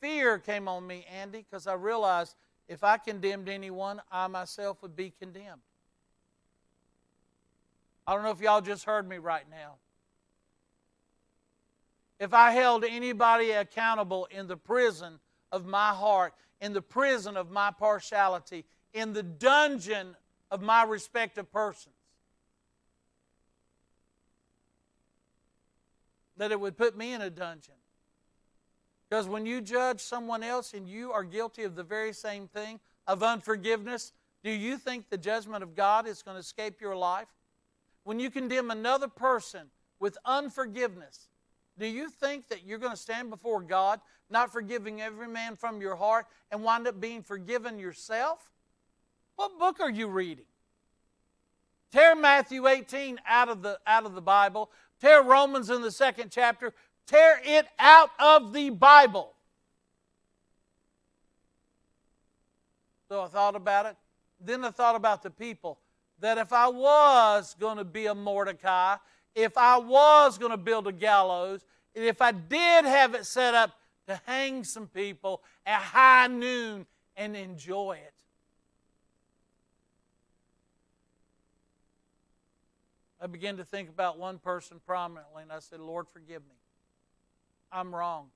Fear came on me, Andy, because I realized if I condemned anyone, I myself would be condemned. I don't know if y'all just heard me right now. If I held anybody accountable in the prison of my heart, in the prison of my partiality, in the dungeon of my respective persons, that it would put me in a dungeon. Because when you judge someone else and you are guilty of the very same thing, of unforgiveness, do you think the judgment of God is going to escape your life? When you condemn another person with unforgiveness, do you think that you're going to stand before God not forgiving every man from your heart and wind up being forgiven yourself? What book are you reading? Tear Matthew 18 out of the, out of the Bible. Tear Romans in the second chapter. Tear it out of the Bible. So I thought about it. Then I thought about the people. That if I was going to be a Mordecai, if I was going to build a gallows, and if I did have it set up to hang some people at high noon and enjoy it. I began to think about one person prominently, and I said, Lord, forgive me. I'm wrong.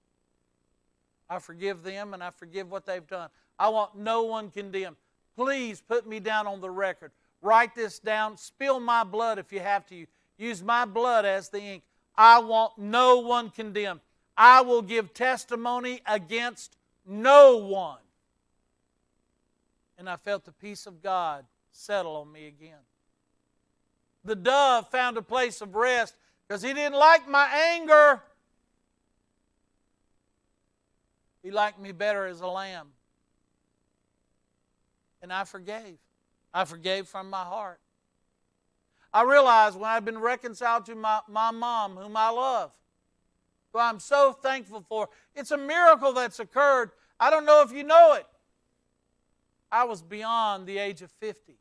I forgive them and I forgive what they've done. I want no one condemned. Please put me down on the record. Write this down. Spill my blood if you have to. Use my blood as the ink. I want no one condemned. I will give testimony against no one. And I felt the peace of God settle on me again. The dove found a place of rest because he didn't like my anger. He liked me better as a lamb. And I forgave. I forgave from my heart. I realized when I'd been reconciled to my, my mom, whom I love, who I'm so thankful for, it's a miracle that's occurred. I don't know if you know it. I was beyond the age of 50,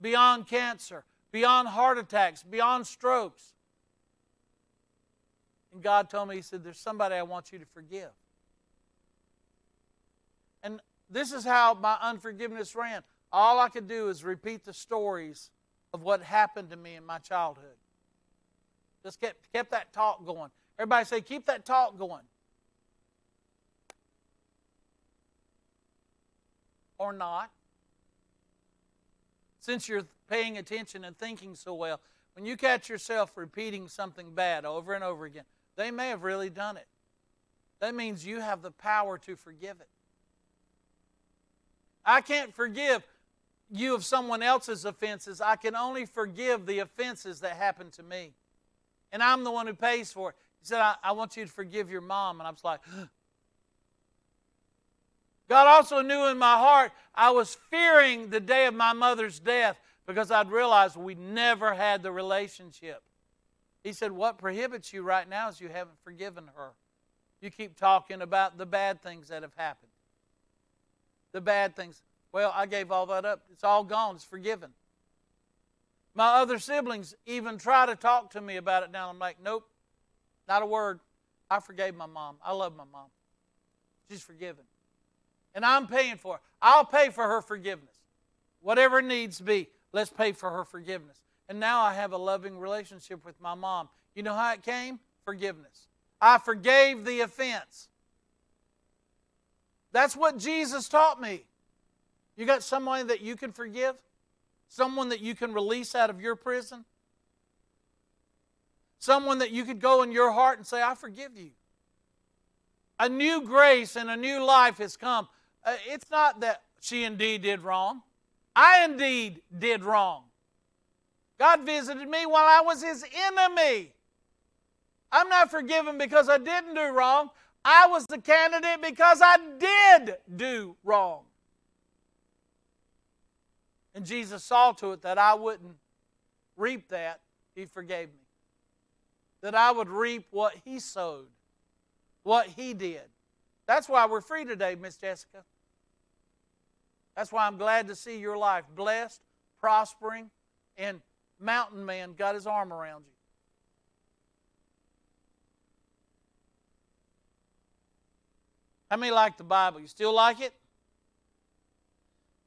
beyond cancer, beyond heart attacks, beyond strokes. And God told me, He said, There's somebody I want you to forgive. And this is how my unforgiveness ran. All I could do is repeat the stories of what happened to me in my childhood. Just kept, kept that talk going. Everybody say, keep that talk going. Or not. Since you're paying attention and thinking so well, when you catch yourself repeating something bad over and over again, they may have really done it. That means you have the power to forgive it. I can't forgive you of someone else's offenses. I can only forgive the offenses that happened to me. And I'm the one who pays for it. He said, I, I want you to forgive your mom. And I was like, God also knew in my heart I was fearing the day of my mother's death because I'd realized we never had the relationship. He said, What prohibits you right now is you haven't forgiven her. You keep talking about the bad things that have happened. The bad things. Well, I gave all that up. It's all gone. It's forgiven. My other siblings even try to talk to me about it now. I'm like, nope, not a word. I forgave my mom. I love my mom. She's forgiven. And I'm paying for it. I'll pay for her forgiveness. Whatever needs be, let's pay for her forgiveness. And now I have a loving relationship with my mom. You know how it came? Forgiveness. I forgave the offense. That's what Jesus taught me. You got someone that you can forgive? Someone that you can release out of your prison? Someone that you could go in your heart and say, I forgive you. A new grace and a new life has come. Uh, it's not that she indeed did wrong. I indeed did wrong. God visited me while I was his enemy. I'm not forgiven because I didn't do wrong. I was the candidate because I did do wrong. And Jesus saw to it that I wouldn't reap that. He forgave me. That I would reap what He sowed, what He did. That's why we're free today, Miss Jessica. That's why I'm glad to see your life blessed, prospering, and Mountain Man got his arm around you. How many like the Bible? You still like it?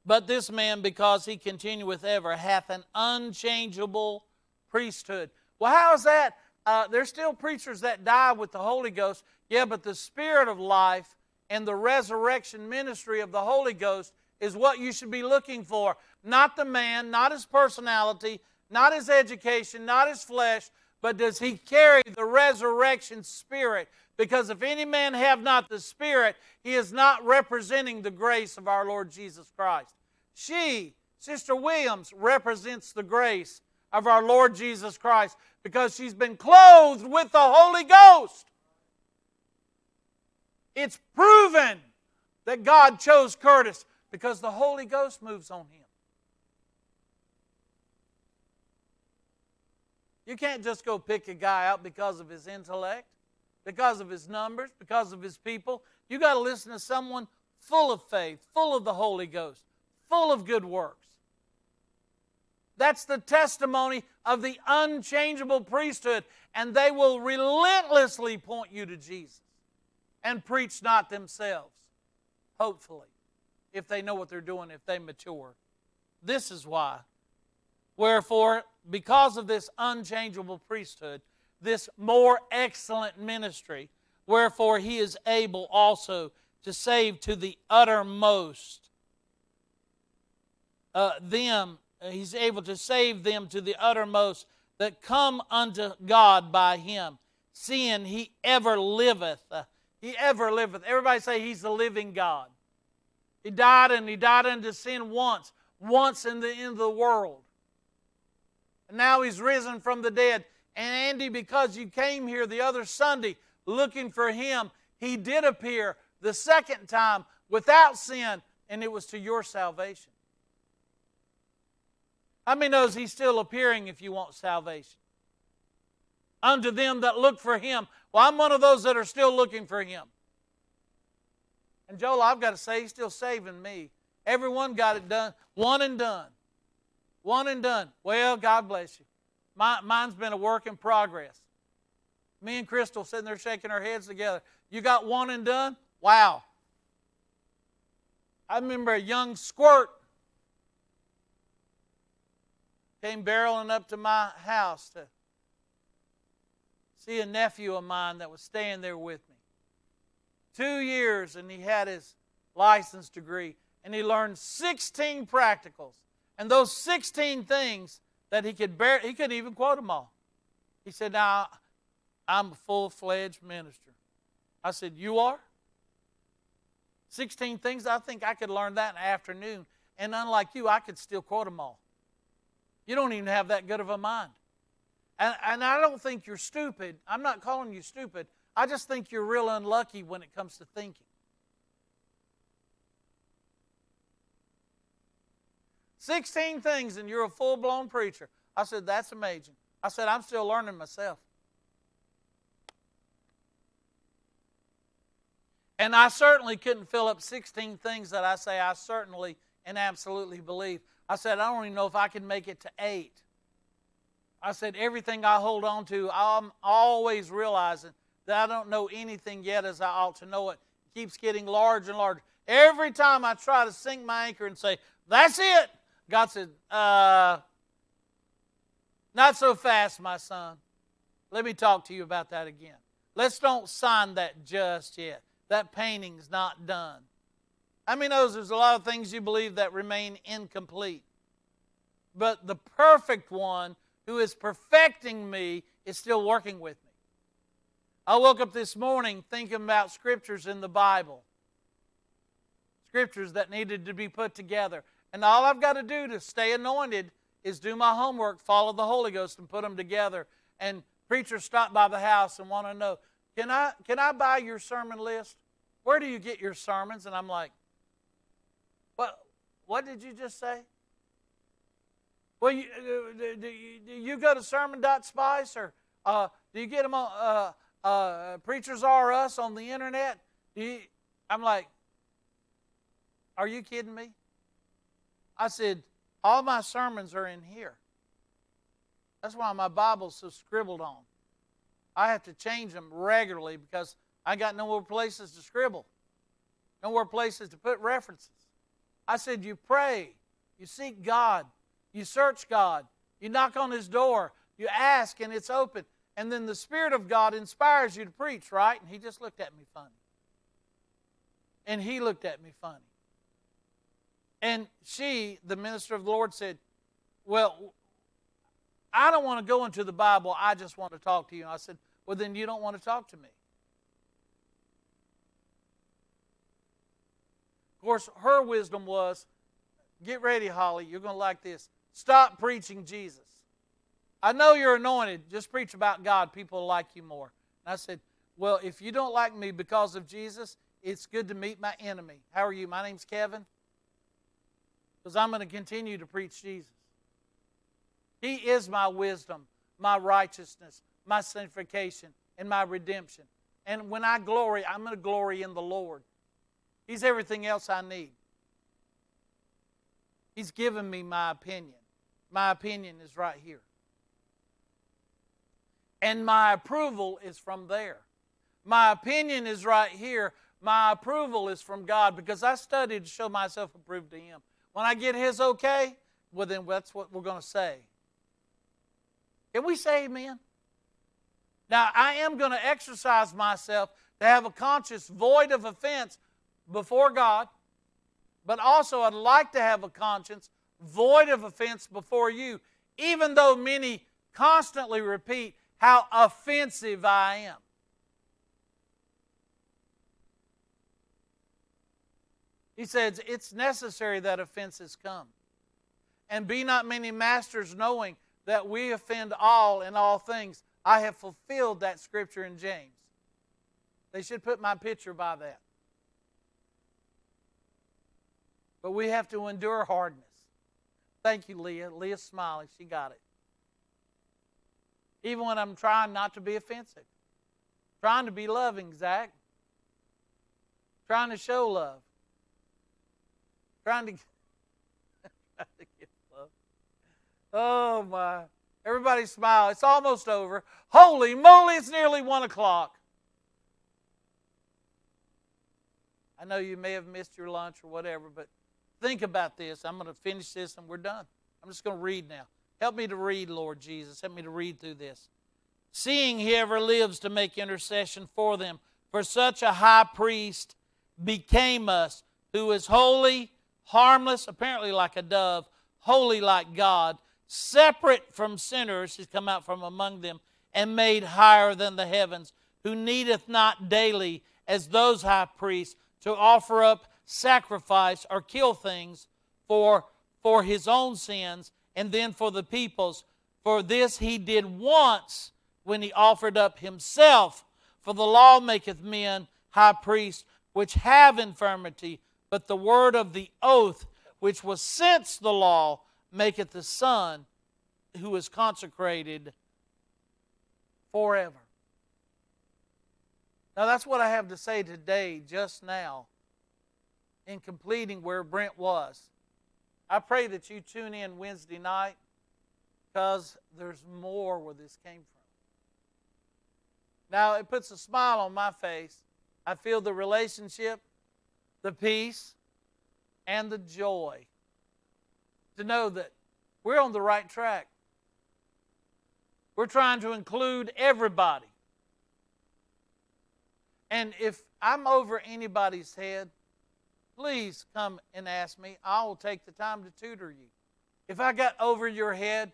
But this man, because he continueth ever, hath an unchangeable priesthood. Well, how is that? Uh, there's still preachers that die with the Holy Ghost. Yeah, but the Spirit of life and the resurrection ministry of the Holy Ghost is what you should be looking for. Not the man, not his personality, not his education, not his flesh, but does he carry the resurrection spirit? Because if any man have not the spirit, he is not representing the grace of our Lord Jesus Christ. She, Sister Williams, represents the grace of our Lord Jesus Christ because she's been clothed with the Holy Ghost. It's proven that God chose Curtis because the Holy Ghost moves on him. You can't just go pick a guy out because of his intellect, because of his numbers, because of his people. You got to listen to someone full of faith, full of the Holy Ghost, full of good works. That's the testimony of the unchangeable priesthood, and they will relentlessly point you to Jesus and preach not themselves, hopefully, if they know what they're doing, if they mature. This is why. Wherefore, because of this unchangeable priesthood, this more excellent ministry, wherefore he is able also to save to the uttermost uh, them, uh, he's able to save them to the uttermost that come unto God by him, seeing he ever liveth. Uh, he ever liveth. Everybody say he's the living God. He died and he died unto sin once, once in the end of the world. And now he's risen from the dead. And Andy, because you came here the other Sunday looking for him, he did appear the second time without sin, and it was to your salvation. How many knows he's still appearing if you want salvation? Unto them that look for him. Well, I'm one of those that are still looking for him. And Joel, I've got to say, he's still saving me. Everyone got it done, one and done. One and done. Well, God bless you. My, mine's been a work in progress. Me and Crystal sitting there shaking our heads together. You got one and done? Wow. I remember a young squirt came barreling up to my house to see a nephew of mine that was staying there with me. Two years, and he had his license degree, and he learned 16 practicals. And those 16 things that he could bear, he couldn't even quote them all. He said, Now, I'm a full fledged minister. I said, You are? 16 things, I think I could learn that in afternoon. And unlike you, I could still quote them all. You don't even have that good of a mind. And, and I don't think you're stupid. I'm not calling you stupid. I just think you're real unlucky when it comes to thinking. Sixteen things, and you're a full blown preacher. I said, That's amazing. I said, I'm still learning myself. And I certainly couldn't fill up 16 things that I say I certainly and absolutely believe. I said, I don't even know if I can make it to eight. I said, everything I hold on to, I'm always realizing that I don't know anything yet as I ought to know it. Keeps getting larger and larger. Every time I try to sink my anchor and say, that's it, God said, uh, not so fast, my son. Let me talk to you about that again. Let's don't sign that just yet. That painting's not done. I mean, knows there's a lot of things you believe that remain incomplete. But the perfect one who is perfecting me is still working with me. I woke up this morning thinking about scriptures in the Bible, scriptures that needed to be put together. And all I've got to do to stay anointed is do my homework, follow the Holy Ghost, and put them together. And preachers stop by the house and want to know, can I, can I buy your sermon list? Where do you get your sermons? And I'm like, what, what did you just say? Well, you, uh, do, you, do you go to sermon.spice or uh, do you get them on uh, uh, Preachers are Us on the internet? You, I'm like, are you kidding me? I said, all my sermons are in here. That's why my Bible's so scribbled on. I have to change them regularly because I got no more places to scribble, no more places to put references. I said, You pray, you seek God, you search God, you knock on His door, you ask, and it's open. And then the Spirit of God inspires you to preach, right? And he just looked at me funny. And he looked at me funny. And she, the minister of the Lord, said, Well, I don't want to go into the Bible. I just want to talk to you. And I said, Well, then you don't want to talk to me. Of course, her wisdom was get ready, Holly. You're going to like this. Stop preaching Jesus. I know you're anointed. Just preach about God. People like you more. And I said, Well, if you don't like me because of Jesus, it's good to meet my enemy. How are you? My name's Kevin. Because I'm going to continue to preach Jesus. He is my wisdom, my righteousness, my sanctification, and my redemption. And when I glory, I'm going to glory in the Lord. He's everything else I need. He's given me my opinion. My opinion is right here. And my approval is from there. My opinion is right here. My approval is from God because I studied to show myself approved to Him. When I get His okay, well, then that's what we're going to say. Can we say amen? Now, I am going to exercise myself to have a conscience void of offense before God, but also I'd like to have a conscience void of offense before you, even though many constantly repeat how offensive I am. He says, It's necessary that offenses come. And be not many masters, knowing that we offend all in all things. I have fulfilled that scripture in James. They should put my picture by that. But we have to endure hardness. Thank you, Leah. Leah's smiling. She got it. Even when I'm trying not to be offensive. Trying to be loving, Zach. Trying to show love. Trying to, trying to get love. Oh, my. Everybody smile. It's almost over. Holy moly, it's nearly 1 o'clock. I know you may have missed your lunch or whatever, but Think about this. I'm going to finish this and we're done. I'm just going to read now. Help me to read, Lord Jesus. Help me to read through this. seeing he ever lives to make intercession for them. For such a high priest became us, who is holy, harmless, apparently like a dove, holy like God, separate from sinners, he's come out from among them, and made higher than the heavens, who needeth not daily, as those high priests, to offer up sacrifice or kill things for, for his own sins and then for the people's. For this he did once when he offered up himself. For the law maketh men high priests which have infirmity, but the word of the oath, which was since the law, maketh the Son who is consecrated forever. Now, that's what I have to say today, just now, in completing where Brent was. I pray that you tune in Wednesday night because there's more where this came from. Now, it puts a smile on my face. I feel the relationship, the peace, and the joy to know that we're on the right track. We're trying to include everybody. And if I'm over anybody's head, please come and ask me. I will take the time to tutor you. If I got over your head,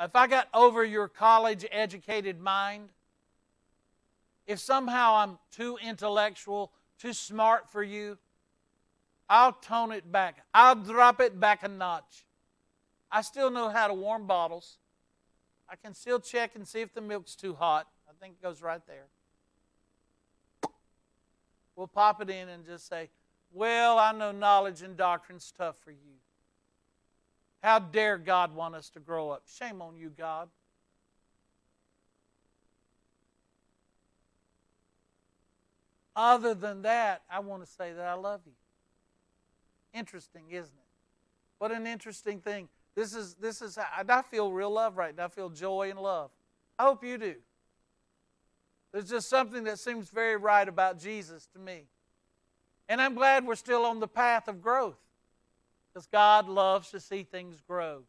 if I got over your college educated mind, if somehow I'm too intellectual, too smart for you, I'll tone it back. I'll drop it back a notch. I still know how to warm bottles. I can still check and see if the milk's too hot. I think it goes right there. We'll pop it in and just say, Well, I know knowledge and doctrine's tough for you. How dare God want us to grow up? Shame on you, God. Other than that, I want to say that I love you. Interesting, isn't it? What an interesting thing. This is this is I feel real love right now. I feel joy and love. I hope you do. There's just something that seems very right about Jesus to me. And I'm glad we're still on the path of growth because God loves to see things grow.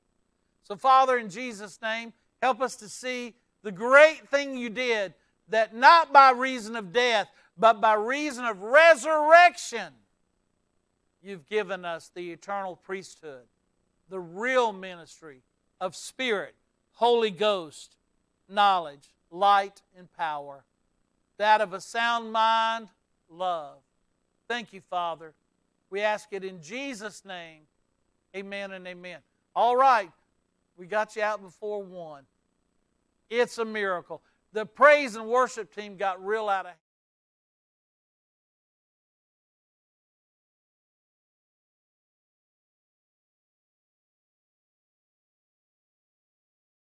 So, Father, in Jesus' name, help us to see the great thing you did that not by reason of death, but by reason of resurrection, you've given us the eternal priesthood, the real ministry of Spirit, Holy Ghost, knowledge, light, and power, that of a sound mind, love. Thank you, Father. We ask it in Jesus' name. Amen and amen. All right, we got you out before one. It's a miracle. The praise and worship team got real out of